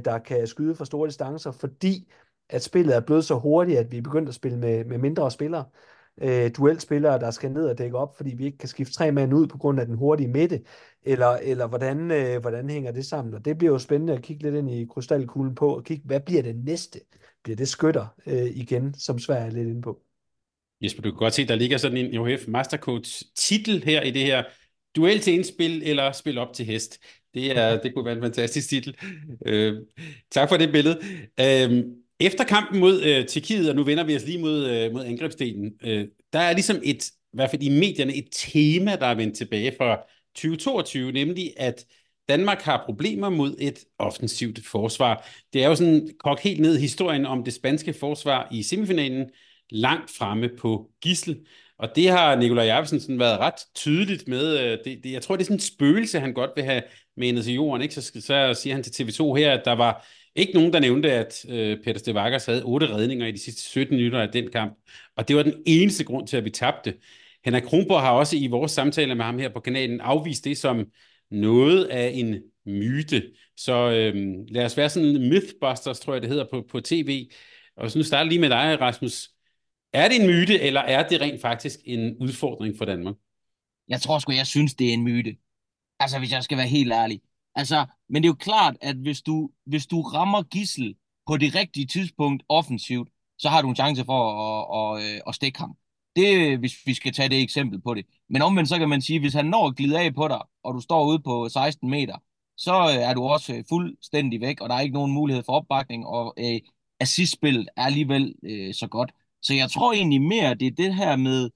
der kan skyde fra store distancer, fordi at spillet er blevet så hurtigt, at vi er begyndt at spille med, med mindre spillere. Øh, duelspillere, der skal ned og dække op, fordi vi ikke kan skifte tre mand ud på grund af den hurtige midte, eller, eller hvordan, øh, hvordan hænger det sammen? Og det bliver jo spændende at kigge lidt ind i krystalkuglen på, og kigge, hvad bliver det næste? Bliver det skytter øh, igen, som Sverige er lidt inde på? Jesper, du kan godt se, der ligger sådan en OHF Mastercoach titel her i det her duel til indspil eller spil op til hest. Det, er, det kunne være en fantastisk titel. Øh, tak for det billede. Øh, efter kampen mod øh, Tjekkiet, og nu vender vi os lige mod, øh, mod angrebsdelen, øh, der er ligesom et, i hvert fald i medierne, et tema, der er vendt tilbage fra 2022, nemlig at Danmark har problemer mod et offensivt forsvar. Det er jo sådan kogt helt ned historien om det spanske forsvar i semifinalen, langt fremme på gissel. Og det har Nikolaj Jacobsen sådan været ret tydeligt med. Øh, det, det, jeg tror, det er sådan en spøgelse, han godt vil have menet til jorden. Ikke? Så, så siger han til TV2 her, at der var ikke nogen, der nævnte, at øh, Peter Stevagas havde otte redninger i de sidste 17 minutter af den kamp. Og det var den eneste grund til, at vi tabte. Henrik Kronborg har også i vores samtaler med ham her på kanalen afvist det som noget af en myte. Så øh, lad os være sådan mythbusters, tror jeg det hedder på, på tv. Og så nu starter lige med dig, Rasmus. Er det en myte, eller er det rent faktisk en udfordring for Danmark? Jeg tror sgu, jeg synes, det er en myte. Altså, hvis jeg skal være helt ærlig. Altså, men det er jo klart, at hvis du, hvis du rammer gissel på det rigtige tidspunkt offensivt, så har du en chance for at, at, at, at stikke ham. Det, hvis vi skal tage det eksempel på det. Men omvendt så kan man sige, hvis han når at glide af på dig, og du står ude på 16 meter, så øh, er du også øh, fuldstændig væk, og der er ikke nogen mulighed for opbakning, og øh, assistspillet er alligevel øh, så godt. Så jeg tror egentlig mere, det er det her med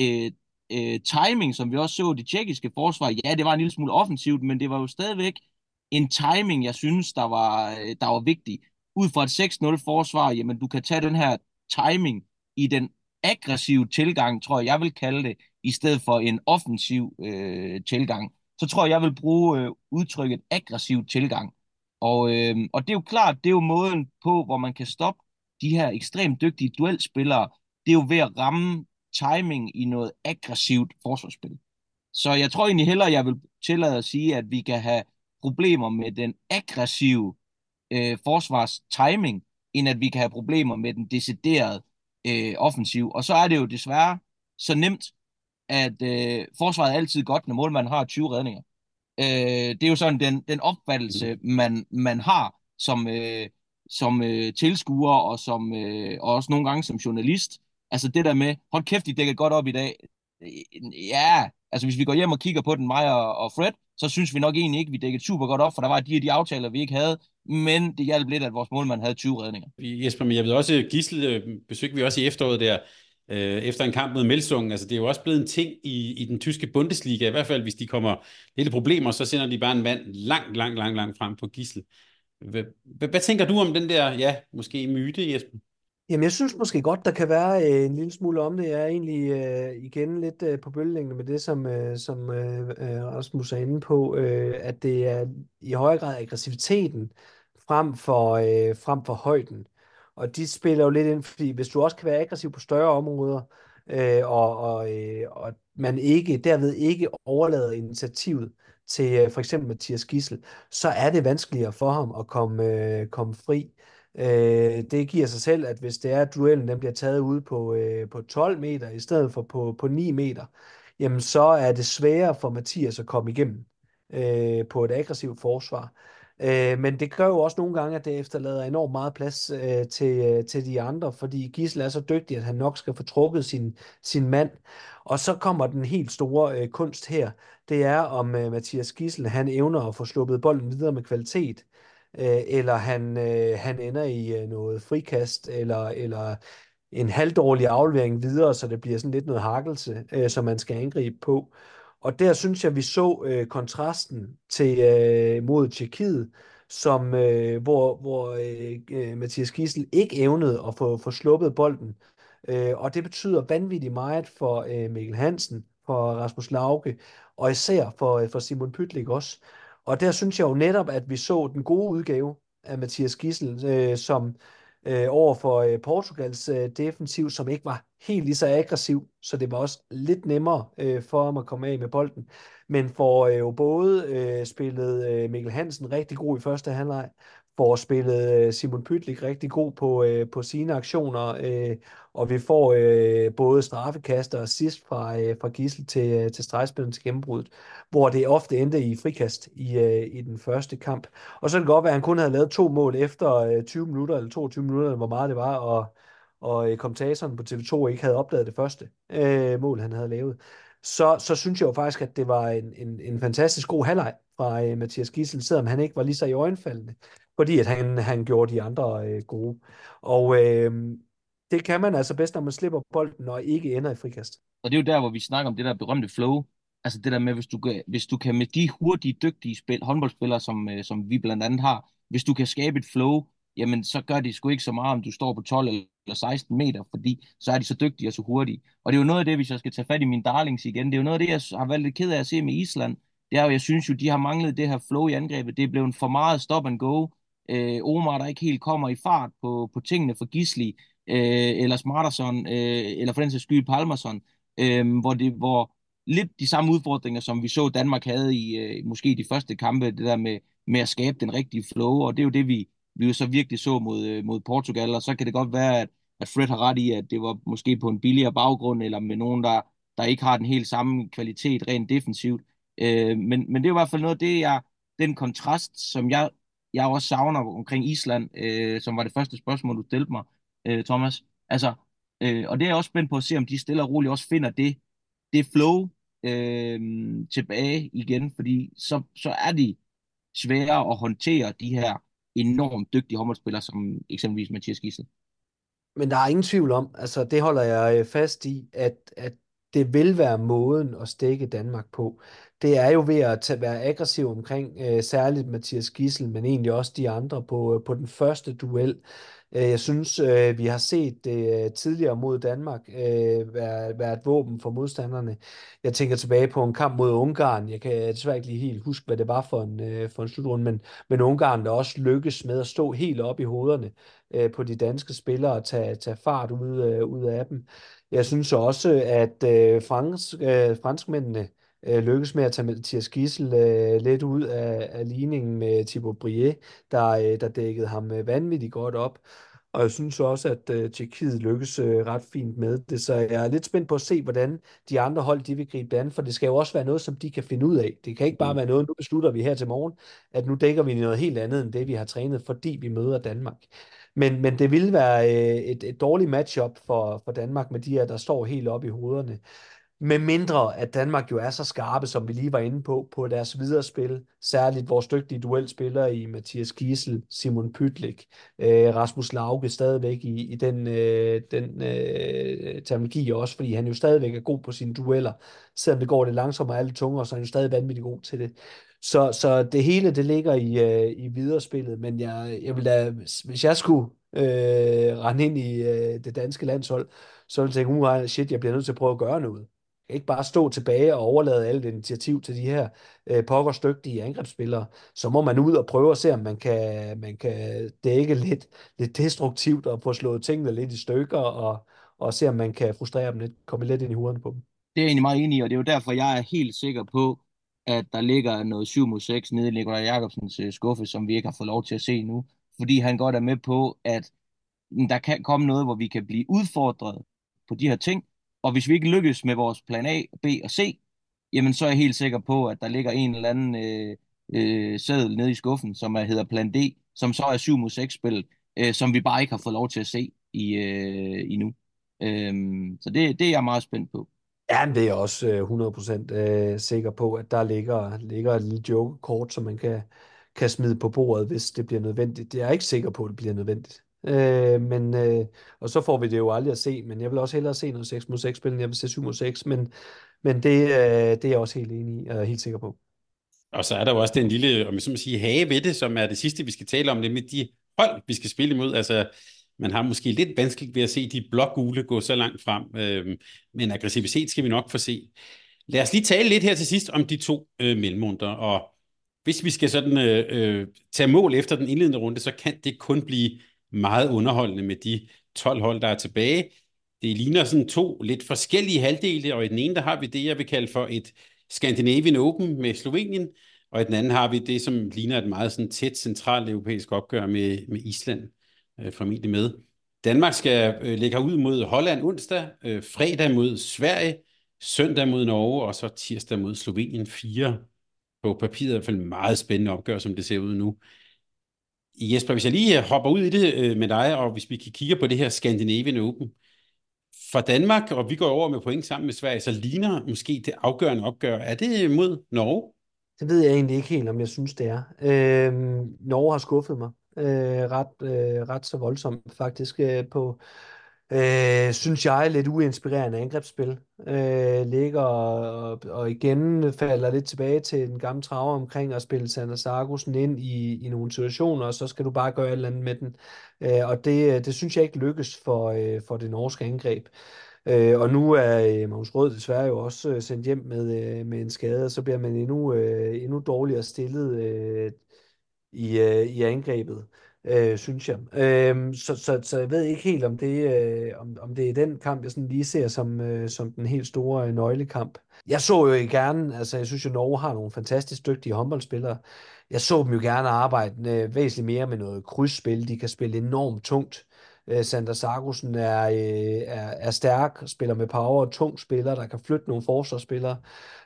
øh, øh, timing, som vi også så det tjekkiske forsvar. Ja, det var en lille smule offensivt, men det var jo stadigvæk en timing, jeg synes, der var, øh, der var vigtig. Ud fra et 6-0 forsvar, jamen du kan tage den her timing i den aggressive tilgang, tror jeg, jeg vil kalde det, i stedet for en offensiv øh, tilgang. Så tror jeg, jeg vil bruge øh, udtrykket aggressiv tilgang. Og, øh, og det er jo klart, det er jo måden på, hvor man kan stoppe de her ekstremt dygtige duelspillere. Det er jo ved at ramme timing i noget aggressivt forsvarsspil. Så jeg tror egentlig hellere, jeg vil tillade at sige, at vi kan have problemer med den aggressive øh, forsvars timing, end at vi kan have problemer med den deciderede øh, offensiv. Og så er det jo desværre så nemt, at øh, forsvaret er altid godt, når målmanden har 20 redninger. Øh, det er jo sådan den, den opfattelse, man, man har som, øh, som øh, tilskuer og som øh, og også nogle gange som journalist. Altså det der med, hold kæft, de dækker godt op i dag. Ja, altså hvis vi går hjem og kigger på den, mig og, og Fred, så synes vi nok egentlig ikke, vi dækkede super godt op, for der var de de aftaler, vi ikke havde, men det hjalp lidt, at vores målmand havde 20 redninger. Jesper, men jeg ved også, Gissel øh, besøgte vi også i efteråret der, øh, efter en kamp mod Melsungen. Altså det er jo også blevet en ting i, i den tyske Bundesliga, i hvert fald hvis de kommer lidt problemer, så sender de bare en mand langt, langt, langt, langt frem på Gissel. Hvad, hvad, hvad tænker du om den der, ja, måske myte, Jesper? Jamen, jeg synes måske godt, der kan være øh, en lille smule om det. Jeg er egentlig øh, igen lidt øh, på bølgelængde med det, som, øh, som øh, øh, Rasmus er inde på, øh, at det er i højere grad aggressiviteten frem for, øh, frem for højden. Og de spiller jo lidt ind, fordi hvis du også kan være aggressiv på større områder, øh, og, og, øh, og man ikke derved ikke overlader initiativet til øh, for eksempel Mathias Gissel, så er det vanskeligere for ham at komme, øh, komme fri. Øh, det giver sig selv, at hvis det er, at duellen den bliver taget ud på, øh, på 12 meter i stedet for på, på 9 meter, jamen så er det sværere for Mathias at komme igennem øh, på et aggressivt forsvar. Øh, men det gør jo også nogle gange, at det efterlader enormt meget plads øh, til, øh, til de andre, fordi Gissel er så dygtig, at han nok skal få trukket sin, sin mand. Og så kommer den helt store øh, kunst her. Det er, om øh, Mathias Gissel, han evner at få sluppet bolden videre med kvalitet øh, eller han, øh, han ender i øh, noget frikast, eller, eller en halvdårlig aflevering videre, så det bliver sådan lidt noget hakkelse, øh, som man skal angribe på. Og der synes jeg, vi så øh, kontrasten til øh, mod Tjekkiet, som, øh, hvor, hvor øh, øh Mathias Kissel ikke evnede at få, få sluppet bolden. Øh, og det betyder vanvittigt meget for øh, Mikkel Hansen, for Rasmus Lauke, og især for, øh, for Simon Pytlik også. Og der synes jeg jo netop, at vi så den gode udgave af Mathias Gissel, øh, som øh, over for øh, Portugals øh, defensiv, som ikke var helt lige så aggressiv, så det var også lidt nemmere øh, for ham at komme af med bolden. Men for øh, jo både øh, spillet øh, Mikkel Hansen rigtig god i første halvleg, får spillet øh, Simon Pytlik rigtig god på, øh, på sine aktioner, øh, og vi får øh, både straffekast og sidst fra, øh, fra Gissel til, øh, til stregspillen til gennembruddet, hvor det ofte endte i frikast i, øh, i den første kamp. Og så kan det godt være, at han kun havde lavet to mål efter øh, 20 minutter, eller 22 minutter, eller hvor meget det var, og, og øh, kommentatoren på TV2 ikke havde opdaget det første øh, mål, han havde lavet. Så, så synes jeg jo faktisk, at det var en, en, en fantastisk god halvleg fra øh, Mathias Gissel, selvom han ikke var lige så i øjenfaldende fordi at han, han gjorde de andre øh, gode. Og øh, det kan man altså bedst, når man slipper bolden og ikke ender i frikast. Og det er jo der, hvor vi snakker om det der berømte flow. Altså det der med, hvis du kan, hvis du kan med de hurtige, dygtige spil, håndboldspillere, som, øh, som vi blandt andet har, hvis du kan skabe et flow, jamen så gør det sgu ikke så meget, om du står på 12 eller 16 meter, fordi så er de så dygtige og så hurtige. Og det er jo noget af det, hvis jeg skal tage fat i mine darlings igen, det er jo noget af det, jeg har været lidt ked af at se med Island. Det er jo, jeg synes jo, de har manglet det her flow i angrebet. Det er blevet for meget stop and go. Øh, Omar, der ikke helt kommer i fart på, på tingene for Gisli, øh, eller Smarterson, øh, eller for den sags skyld Palmerson, øh, hvor, det, hvor lidt de samme udfordringer, som vi så Danmark havde i øh, måske de første kampe, det der med, med at skabe den rigtige flow, og det er jo det, vi, vi jo så virkelig så mod, øh, mod Portugal, og så kan det godt være, at, at Fred har ret i, at det var måske på en billigere baggrund, eller med nogen, der, der ikke har den helt samme kvalitet rent defensivt. Øh, men, men det er i hvert fald noget af det, jeg, den kontrast, som jeg, jeg også savner omkring Island, øh, som var det første spørgsmål, du stillede mig, øh, Thomas. Altså, øh, og det er jeg også spændt på at se, om de stille og roligt også finder det, det flow øh, tilbage igen, fordi så, så er de svære at håndtere de her enormt dygtige håndboldspillere, som eksempelvis Mathias Gissel. Men der er ingen tvivl om, altså det holder jeg øh, fast i, at, at det vil være måden at stikke Danmark på. Det er jo ved at tage, være aggressiv omkring øh, særligt Mathias Gissel, men egentlig også de andre på, øh, på den første duel. Øh, jeg synes, øh, vi har set det øh, tidligere mod Danmark øh, være, være et våben for modstanderne. Jeg tænker tilbage på en kamp mod Ungarn. Jeg kan desværre ikke lige helt huske, hvad det var for en, øh, for en slutrunde, men, men Ungarn der også lykkes med at stå helt op i hovederne øh, på de danske spillere og tage, tage fart ud, ud af dem. Jeg synes også, at fransk, franskmændene øh, lykkes med at tage Mathias Gissel øh, lidt ud af, af ligningen med Thibaut Brie, der, øh, der dækkede ham øh, vanvittigt godt op. Og jeg synes også, at øh, Tjekkiet lykkes øh, ret fint med det, så jeg er lidt spændt på at se, hvordan de andre hold de vil gribe det an, for det skal jo også være noget, som de kan finde ud af. Det kan ikke bare mm. være noget, nu beslutter vi her til morgen, at nu dækker vi noget helt andet end det, vi har trænet, fordi vi møder Danmark. Men, men det ville være øh, et, et dårligt matchup for, for Danmark med de her, der står helt op i hovederne. Med mindre at Danmark jo er så skarpe, som vi lige var inde på, på deres videre spil. Særligt vores dygtige duelspillere i Mathias Kiesel, Simon Pytlik, øh, Rasmus Lauke stadigvæk i, i den, øh, den øh, terminologi også, fordi han jo stadigvæk er god på sine dueller. Selvom det går lidt langsommere og lidt tungere, så er han jo stadig vanvittigt god til det. Så, så det hele, det ligger i, øh, i viderespillet, men jeg, jeg vil da, hvis jeg skulle øh, rende ind i øh, det danske landshold, så ville jeg tænke, uh, shit, jeg bliver nødt til at prøve at gøre noget ikke bare stå tilbage og overlade alt initiativ til de her øh, pokkers dygtige angrebsspillere. Så må man ud og prøve at se, om man kan, man kan dække lidt, lidt destruktivt og få slået tingene lidt i stykker og, og se, om man kan frustrere dem lidt, komme lidt ind i hovederne på dem. Det er jeg egentlig meget enig i, og det er jo derfor, jeg er helt sikker på, at der ligger noget 7 mod 6 nede i Nikolaj Jacobsens øh, skuffe, som vi ikke har fået lov til at se nu. Fordi han godt er med på, at mm, der kan komme noget, hvor vi kan blive udfordret på de her ting, og hvis vi ikke lykkes med vores plan A, B og C, jamen så er jeg helt sikker på, at der ligger en eller anden øh, øh, sædel nede i skuffen, som er, hedder plan D, som så er 7 mod 6 spil, øh, som vi bare ikke har fået lov til at se i, øh, endnu. Øh, så det, det er jeg meget spændt på. Ja, det er jeg også øh, 100% øh, sikker på, at der ligger, ligger et lille joke-kort, som man kan, kan smide på bordet, hvis det bliver nødvendigt. Det er jeg ikke sikker på, at det bliver nødvendigt. Øh, men, øh, og så får vi det jo aldrig at se, men jeg vil også hellere se noget 6 mod 6 spil, end jeg vil se 7 mod 6, men, men det, øh, det er jeg også helt enig i, og helt sikker på. Og så er der jo også den lille, om jeg så må sige, hage ved det, som er det sidste, vi skal tale om, nemlig de hold, vi skal spille imod. Altså, man har måske lidt vanskeligt ved at se de blågule gå så langt frem, øh, men aggressivitet skal vi nok få se. Lad os lige tale lidt her til sidst om de to øh, mellemrunder, og hvis vi skal sådan øh, øh, tage mål efter den indledende runde, så kan det kun blive meget underholdende med de 12 hold, der er tilbage. Det ligner sådan to lidt forskellige halvdele, og i den ene, der har vi det, jeg vil kalde for et Scandinavian Open med Slovenien, og i den anden har vi det, som ligner et meget sådan tæt centralt europæisk opgør med, med Island øh, formentlig med. Danmark skal øh, lægge ud mod Holland onsdag, øh, fredag mod Sverige, søndag mod Norge, og så tirsdag mod Slovenien. 4. på papiret i hvert fald meget spændende opgør, som det ser ud nu. Jesper, hvis jeg lige øh, hopper ud i det øh, med dig, og hvis vi kigger på det her Scandinavian Open, for Danmark, og vi går over med point sammen med Sverige, så ligner måske det afgørende opgør. Er det mod Norge? Det ved jeg egentlig ikke helt, om jeg synes, det er. Øh, Norge har skuffet mig øh, ret, øh, ret så voldsomt faktisk øh, på, øh, synes jeg, lidt uinspirerende angrebsspil. Øh, ligger og, og igen falder lidt tilbage til den gamle traver omkring at spille Sander Sargussen ind i, i nogle situationer, og så skal du bare gøre et eller andet med den. Øh, og det, øh, det synes jeg ikke lykkes for, øh, for det norske angreb. Øh, og nu er øh, Magnus Rød desværre jo også øh, sendt hjem med, øh, med en skade, og så bliver man endnu, øh, endnu dårligere stillet øh, i, øh, i angrebet øh, synes jeg. Øh, så, så, så jeg ved ikke helt, om det, øh, om, om det er den kamp, jeg sådan lige ser som, øh, som den helt store øh, nøglekamp. Jeg så jo gerne, altså jeg synes jo, Norge har nogle fantastisk dygtige håndboldspillere. Jeg så dem jo gerne arbejde øh, væsentligt mere med noget krydsspil. De kan spille enormt tungt. Øh, Sander Sargussen er, øh, er, er stærk, spiller med power, tung spiller, der kan flytte nogle forsvarsspillere.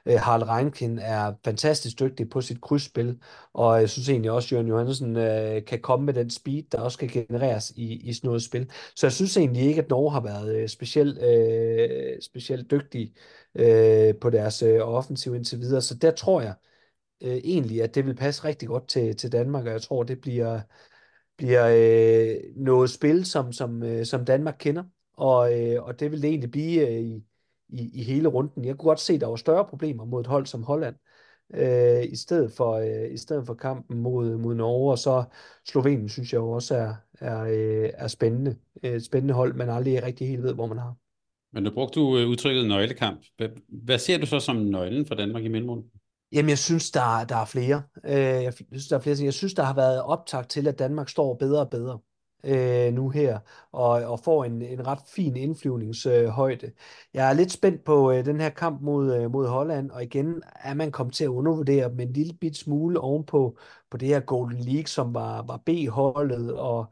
Øh, Harald Reinkin er fantastisk dygtig på sit krydsspil, og jeg synes egentlig også, at Jørgen Johansen øh, kan komme med den speed, der også kan genereres i, i sådan noget spil. Så jeg synes egentlig ikke, at Norge har været øh, specielt, øh, specielt dygtig øh, på deres øh, offensiv indtil videre, så der tror jeg øh, egentlig, at det vil passe rigtig godt til, til Danmark, og jeg tror, det bliver bliver øh, noget spil, som, som, øh, som Danmark kender, og, øh, og det vil det egentlig blive øh, i, i, i hele runden. Jeg kunne godt se, at der var større problemer mod et hold som Holland, øh, i, stedet for, øh, i stedet for kampen mod, mod Norge, og så Slovenien synes jeg jo også er, er, øh, er spændende. Et spændende hold, man aldrig rigtig helt ved, hvor man har. Men nu brugte du øh, udtrykket nøglekamp. Hvad, hvad ser du så som nøglen for Danmark i mellemrunden? Jamen, jeg synes, der, der er flere. Øh, jeg synes, der er flere ting. Jeg synes, der har været optag til, at Danmark står bedre og bedre øh, nu her, og, og får en, en ret fin indflyvningshøjde. Øh, jeg er lidt spændt på øh, den her kamp mod, øh, mod Holland, og igen er man kommet til at undervurdere dem en lille bit smule ovenpå på det her Golden League, som var, var B-holdet, og,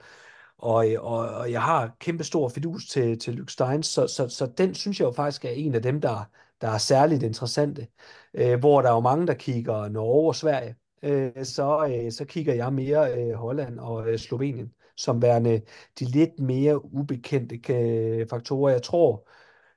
og, og, og jeg har kæmpe stor fidus til, til Luke Steins, så, så, så den synes jeg jo faktisk er en af dem, der, der er særligt interessante. Øh, hvor der er jo mange, der kigger Norge og Sverige, øh, så, øh, så kigger jeg mere øh, Holland og øh, Slovenien som værende de lidt mere ubekendte øh, faktorer. Jeg tror,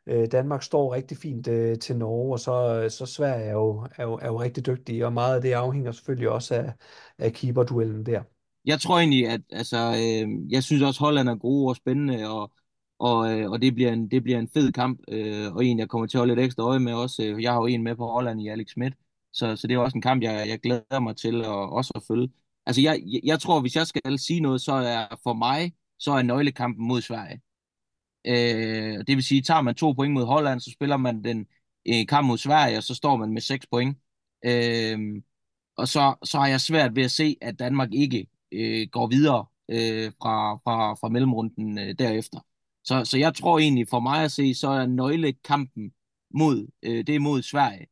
øh, Danmark står rigtig fint øh, til Norge, og så, øh, så Sverige er jo, er, jo, er jo rigtig dygtige, og meget af det afhænger selvfølgelig også af, af keeperduellen der. Jeg tror egentlig, at altså, øh, jeg synes også, Holland er gode og spændende, og og, øh, og det, bliver en, det bliver en fed kamp, øh, og en, jeg kommer til at holde lidt ekstra øje med også. Øh, jeg har jo en med på Holland i Alex Schmidt, så, så det er også en kamp, jeg, jeg glæder mig til at, også at følge. Altså, jeg, jeg, jeg tror, hvis jeg skal sige noget, så er for mig, så er nøglekampen mod Sverige. Øh, det vil sige, tager man to point mod Holland, så spiller man den øh, kamp mod Sverige, og så står man med seks point. Øh, og så, så har jeg svært ved at se, at Danmark ikke øh, går videre øh, fra, fra, fra mellemrunden øh, derefter. Så, så jeg tror egentlig, for mig at se, så er nøglekampen mod, øh, det er mod Sverige.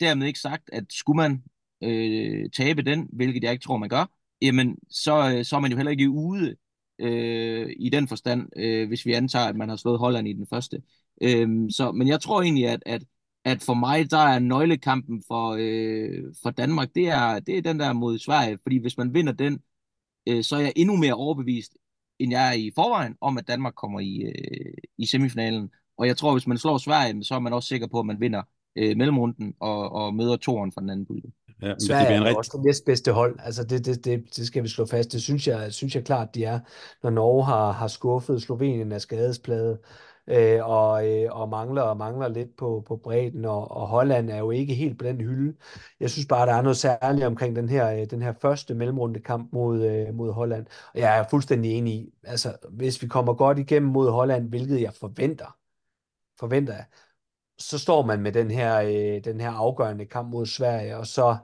Dermed ikke sagt, at skulle man øh, tabe den, hvilket jeg ikke tror, man gør, jamen så, øh, så er man jo heller ikke ude øh, i den forstand, øh, hvis vi antager, at man har slået Holland i den første. Øh, så, men jeg tror egentlig, at, at, at for mig, der er nøglekampen for, øh, for Danmark, det er, det er den der mod Sverige, fordi hvis man vinder den, øh, så er jeg endnu mere overbevist end jeg er i forvejen, om at Danmark kommer i, øh, i semifinalen. Og jeg tror, hvis man slår Sverige, så er man også sikker på, at man vinder øh, mellemrunden og, og møder toeren fra den anden pulje. Ja, Sverige det bliver en er rigtig... også det næstbedste hold. Altså det, det, det, det skal vi slå fast. Det synes jeg, synes jeg klart, de er, når Norge har, har skuffet Slovenien af skadesplade øh, og, øh, og mangler og mangler lidt på, på bredden, og, og Holland er jo ikke helt på den hylde. Jeg synes bare, der er noget særligt omkring den her, øh, den her første mellemrunde kamp mod, øh, mod Holland. Og jeg er fuldstændig enig i, altså hvis vi kommer godt igennem mod Holland, hvilket jeg forventer, forventer jeg, så står man med den her, øh, den her afgørende kamp mod Sverige, og så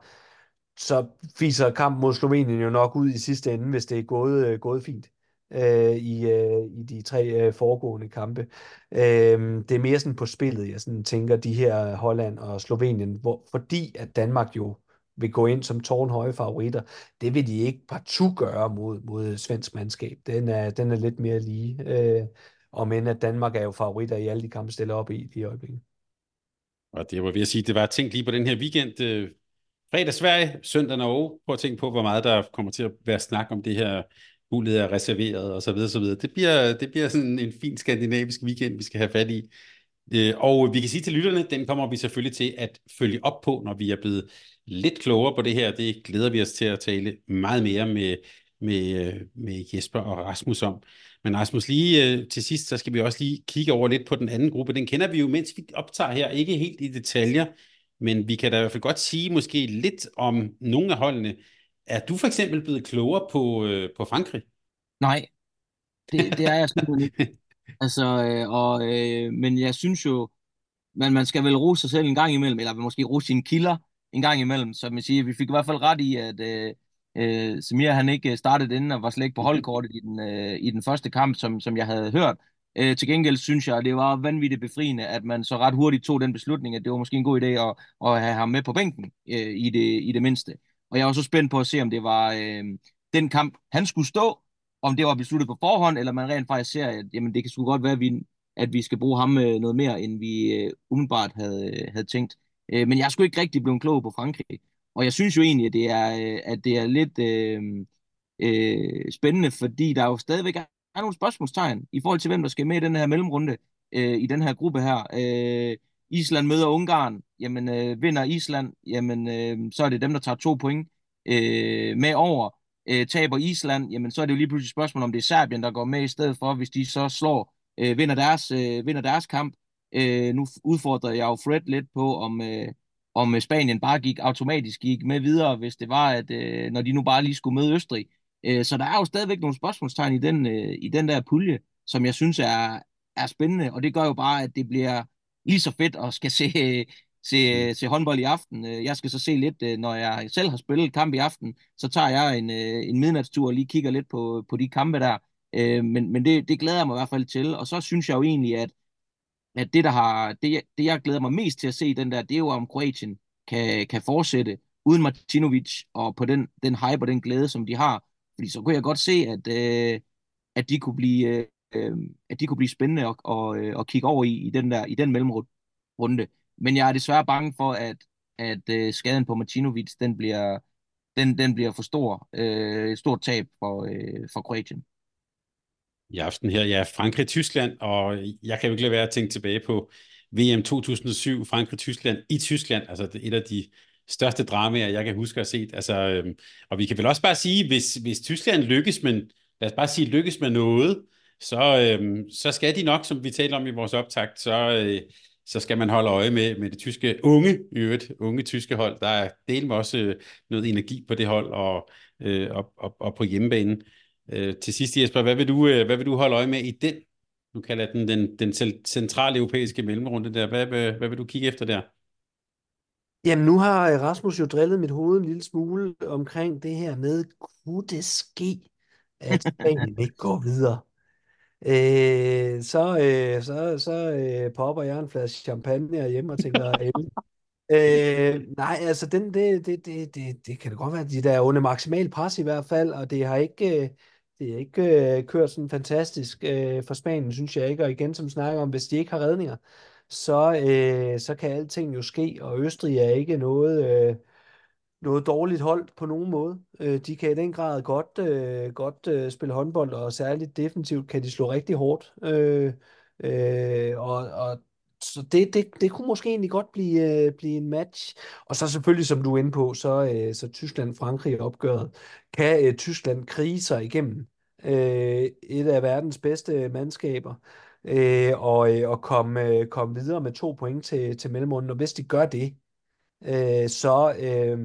så fiser kampen mod Slovenien jo nok ud i sidste ende, hvis det er gået, øh, gået fint øh, i, øh, i de tre øh, foregående kampe. Øh, det er mere sådan på spillet, jeg sådan tænker, de her Holland og Slovenien, hvor, fordi at Danmark jo vil gå ind som tårnhøje favoritter. Det vil de ikke partout gøre mod, mod svensk mandskab. Den er, den er lidt mere lige. Øh, og men at Danmark er jo favoritter i alle de kampe, stiller op i i øjeblikket. Og det var ved at sige, det var tænkt lige på den her weekend. Øh, fredag Sverige, søndag Norge. Prøv at tænke på, hvor meget der kommer til at være snak om det her mulighed er reserveret og så videre, så videre. Det bliver, det bliver sådan en fin skandinavisk weekend, vi skal have fat i. Øh, og vi kan sige til lytterne, den kommer vi selvfølgelig til at følge op på, når vi er blevet lidt klogere på det her. Det glæder vi os til at tale meget mere med med, øh, med Jesper og Rasmus om. Men Rasmus, lige øh, til sidst, så skal vi også lige kigge over lidt på den anden gruppe. Den kender vi jo, mens vi optager her, ikke helt i detaljer, men vi kan da i hvert fald godt sige måske lidt om nogle af holdene. Er du for eksempel blevet klogere på, øh, på Frankrig? Nej, det, det er jeg simpelthen ikke. Altså, øh, og, øh, men jeg synes jo, man, man skal vel rose sig selv en gang imellem, eller måske rose sine kilder en gang imellem, så man siger, vi fik i hvert fald ret i, at øh, øh, Samir han ikke startede inden og var slet ikke på holdkortet i den, øh, i den første kamp, som, som jeg havde hørt. Øh, til gengæld synes jeg, at det var vanvittigt befriende, at man så ret hurtigt tog den beslutning, at det var måske en god idé at, at have ham med på bænken øh, i, det, i det mindste. Og jeg var så spændt på at se, om det var øh, den kamp, han skulle stå, om det var besluttet på forhånd, eller man rent faktisk ser, at jamen, det kan sgu godt være, at vi, at vi skal bruge ham øh, noget mere, end vi øh, umiddelbart havde, øh, havde tænkt. Øh, men jeg er sgu ikke rigtig blevet klog på Frankrig. Og jeg synes jo egentlig, at det er, øh, at det er lidt øh, øh, spændende, fordi der jo stadigvæk er nogle spørgsmålstegn i forhold til, hvem der skal med i den her mellemrunde, øh, i den her gruppe her. Øh, Island møder Ungarn, jamen øh, vinder Island, jamen øh, så er det dem, der tager to point øh, med over. Øh, taber Island, jamen så er det jo lige pludselig et spørgsmål, om det er Serbien, der går med i stedet for, hvis de så slår, øh, vinder, deres, øh, vinder deres kamp. Øh, nu udfordrer jeg jo Fred lidt på, om, øh, om øh, Spanien bare gik automatisk gik med videre, hvis det var, at øh, når de nu bare lige skulle møde Østrig. Øh, så der er jo stadigvæk nogle spørgsmålstegn i den, øh, i den der pulje, som jeg synes er, er spændende, og det gør jo bare, at det bliver lige så fedt at skal se, se, mm. se håndbold i aften. Øh, jeg skal så se lidt, øh, når jeg selv har spillet kamp i aften, så tager jeg en, øh, en midnatstur og lige kigger lidt på, på de kampe der. Men, men det, det glæder jeg mig i hvert fald til, og så synes jeg jo egentlig, at at det, der har, det, det, jeg glæder mig mest til at se den der, det er jo, om Kroatien kan, kan fortsætte uden Martinovic og på den, den hype og den glæde, som de har. Fordi så kunne jeg godt se, at, øh, at, de, kunne blive, øh, at de kunne blive spændende at, og, øh, at kigge over i, i den der i den mellemrunde. Men jeg er desværre bange for, at, at øh, skaden på Martinovic, den bliver, den, den bliver for stor. Øh, et stort tab for, øh, for Kroatien i aften her. Ja, Frankrig-Tyskland, og jeg kan jo ikke lade være at tænke tilbage på VM 2007, Frankrig-Tyskland i Tyskland, altså et af de største dramaer, jeg kan huske at have set. Altså, øhm, og vi kan vel også bare sige, hvis, hvis Tyskland lykkes, men lad os bare sige lykkes med noget, så, øh, så skal de nok, som vi talte om i vores optakt, så, øh, så skal man holde øje med, med det tyske unge, øvrigt, unge tyske hold. Der er del med også øh, noget energi på det hold og, øh, og, og, og på hjemmebanen. Øh, til sidst, Jesper, hvad vil, du, øh, hvad vil du holde øje med i den, nu kalder den den, den centrale europæiske mellemrunde der, hvad, hvad, hvad vil du kigge efter der? Jamen, nu har Rasmus jo drillet mit hoved en lille smule omkring det her med, kunne det ske, at Spanien ikke går videre? Øh, så øh, så, så øh, popper jeg en flaske champagne hjemme og tænker, Øh, nej, altså den, det, det, det, det, det kan det godt være, de der er under maksimal pres i hvert fald, og det har ikke, øh, det er ikke øh, kørt sådan fantastisk øh, for Spanien, synes jeg ikke, og igen, som snakker om, hvis de ikke har redninger, så, øh, så kan alting jo ske, og Østrig er ikke noget, øh, noget dårligt hold på nogen måde. Øh, de kan i den grad godt, øh, godt øh, spille håndbold, og særligt defensivt kan de slå rigtig hårdt. Øh, øh, og, og så det, det, det kunne måske egentlig godt blive, øh, blive en match. Og så selvfølgelig, som du er inde på, så, øh, så Tyskland-Frankrig opgøret. Kan øh, Tyskland krige sig igennem øh, et af verdens bedste mandskaber øh, og, øh, og komme, øh, komme videre med to point til, til mellemrunden? Og hvis de gør det, øh, så, øh,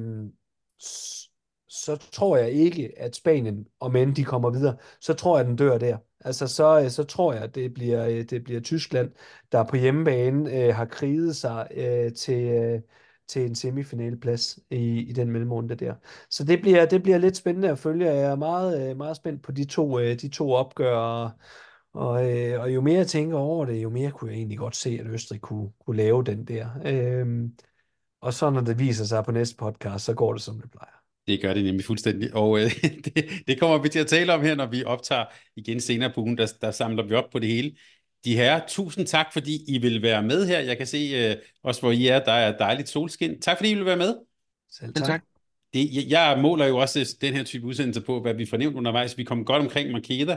så tror jeg ikke, at Spanien, om end de kommer videre, så tror jeg, at den dør der. Altså, så, øh, så tror jeg, at det bliver, øh, det bliver Tyskland, der på hjemmebane øh, har kriget sig øh, til, øh, til en semifinaleplads i, i den mellemrunde der. Så det bliver, det bliver lidt spændende at følge. Jeg er meget, øh, meget spændt på de to, øh, de to opgør, og, og, øh, og jo mere jeg tænker over det, jo mere kunne jeg egentlig godt se, at Østrig kunne, kunne lave den der. Øh, og så når det viser sig på næste podcast, så går det som det plejer. Det gør det nemlig fuldstændig, og øh, det, det kommer vi til at tale om her, når vi optager igen senere på ugen, der, der samler vi op på det hele. De her, tusind tak, fordi I vil være med her. Jeg kan se øh, også, hvor I er, der er dejligt solskin. Tak, fordi I vil være med. Selv tak. tak. Det, jeg, jeg måler jo også den her type udsendelse på, hvad vi får nævnt undervejs. Vi kom godt omkring Markeder.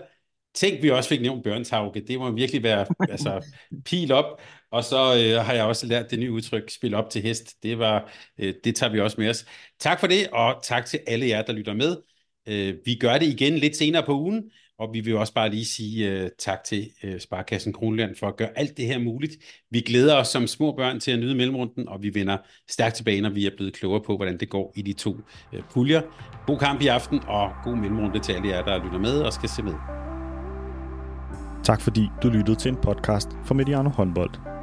Tænk, vi også fik nævnt Bjørntauke. Det må virkelig være altså, pil op. Og så øh, har jeg også lært det nye udtryk, spil op til hest. Det, var, øh, det tager vi også med os. Tak for det, og tak til alle jer, der lytter med. Øh, vi gør det igen lidt senere på ugen, og vi vil også bare lige sige øh, tak til øh, Sparkassen Kronland for at gøre alt det her muligt. Vi glæder os som små børn til at nyde mellemrunden, og vi vender stærkt tilbage, når vi er blevet klogere på, hvordan det går i de to øh, puljer. God kamp i aften, og god mellemrunde til alle jer, der lytter med og skal se med. Tak fordi du lyttede til en podcast fra Mediano Håndbold.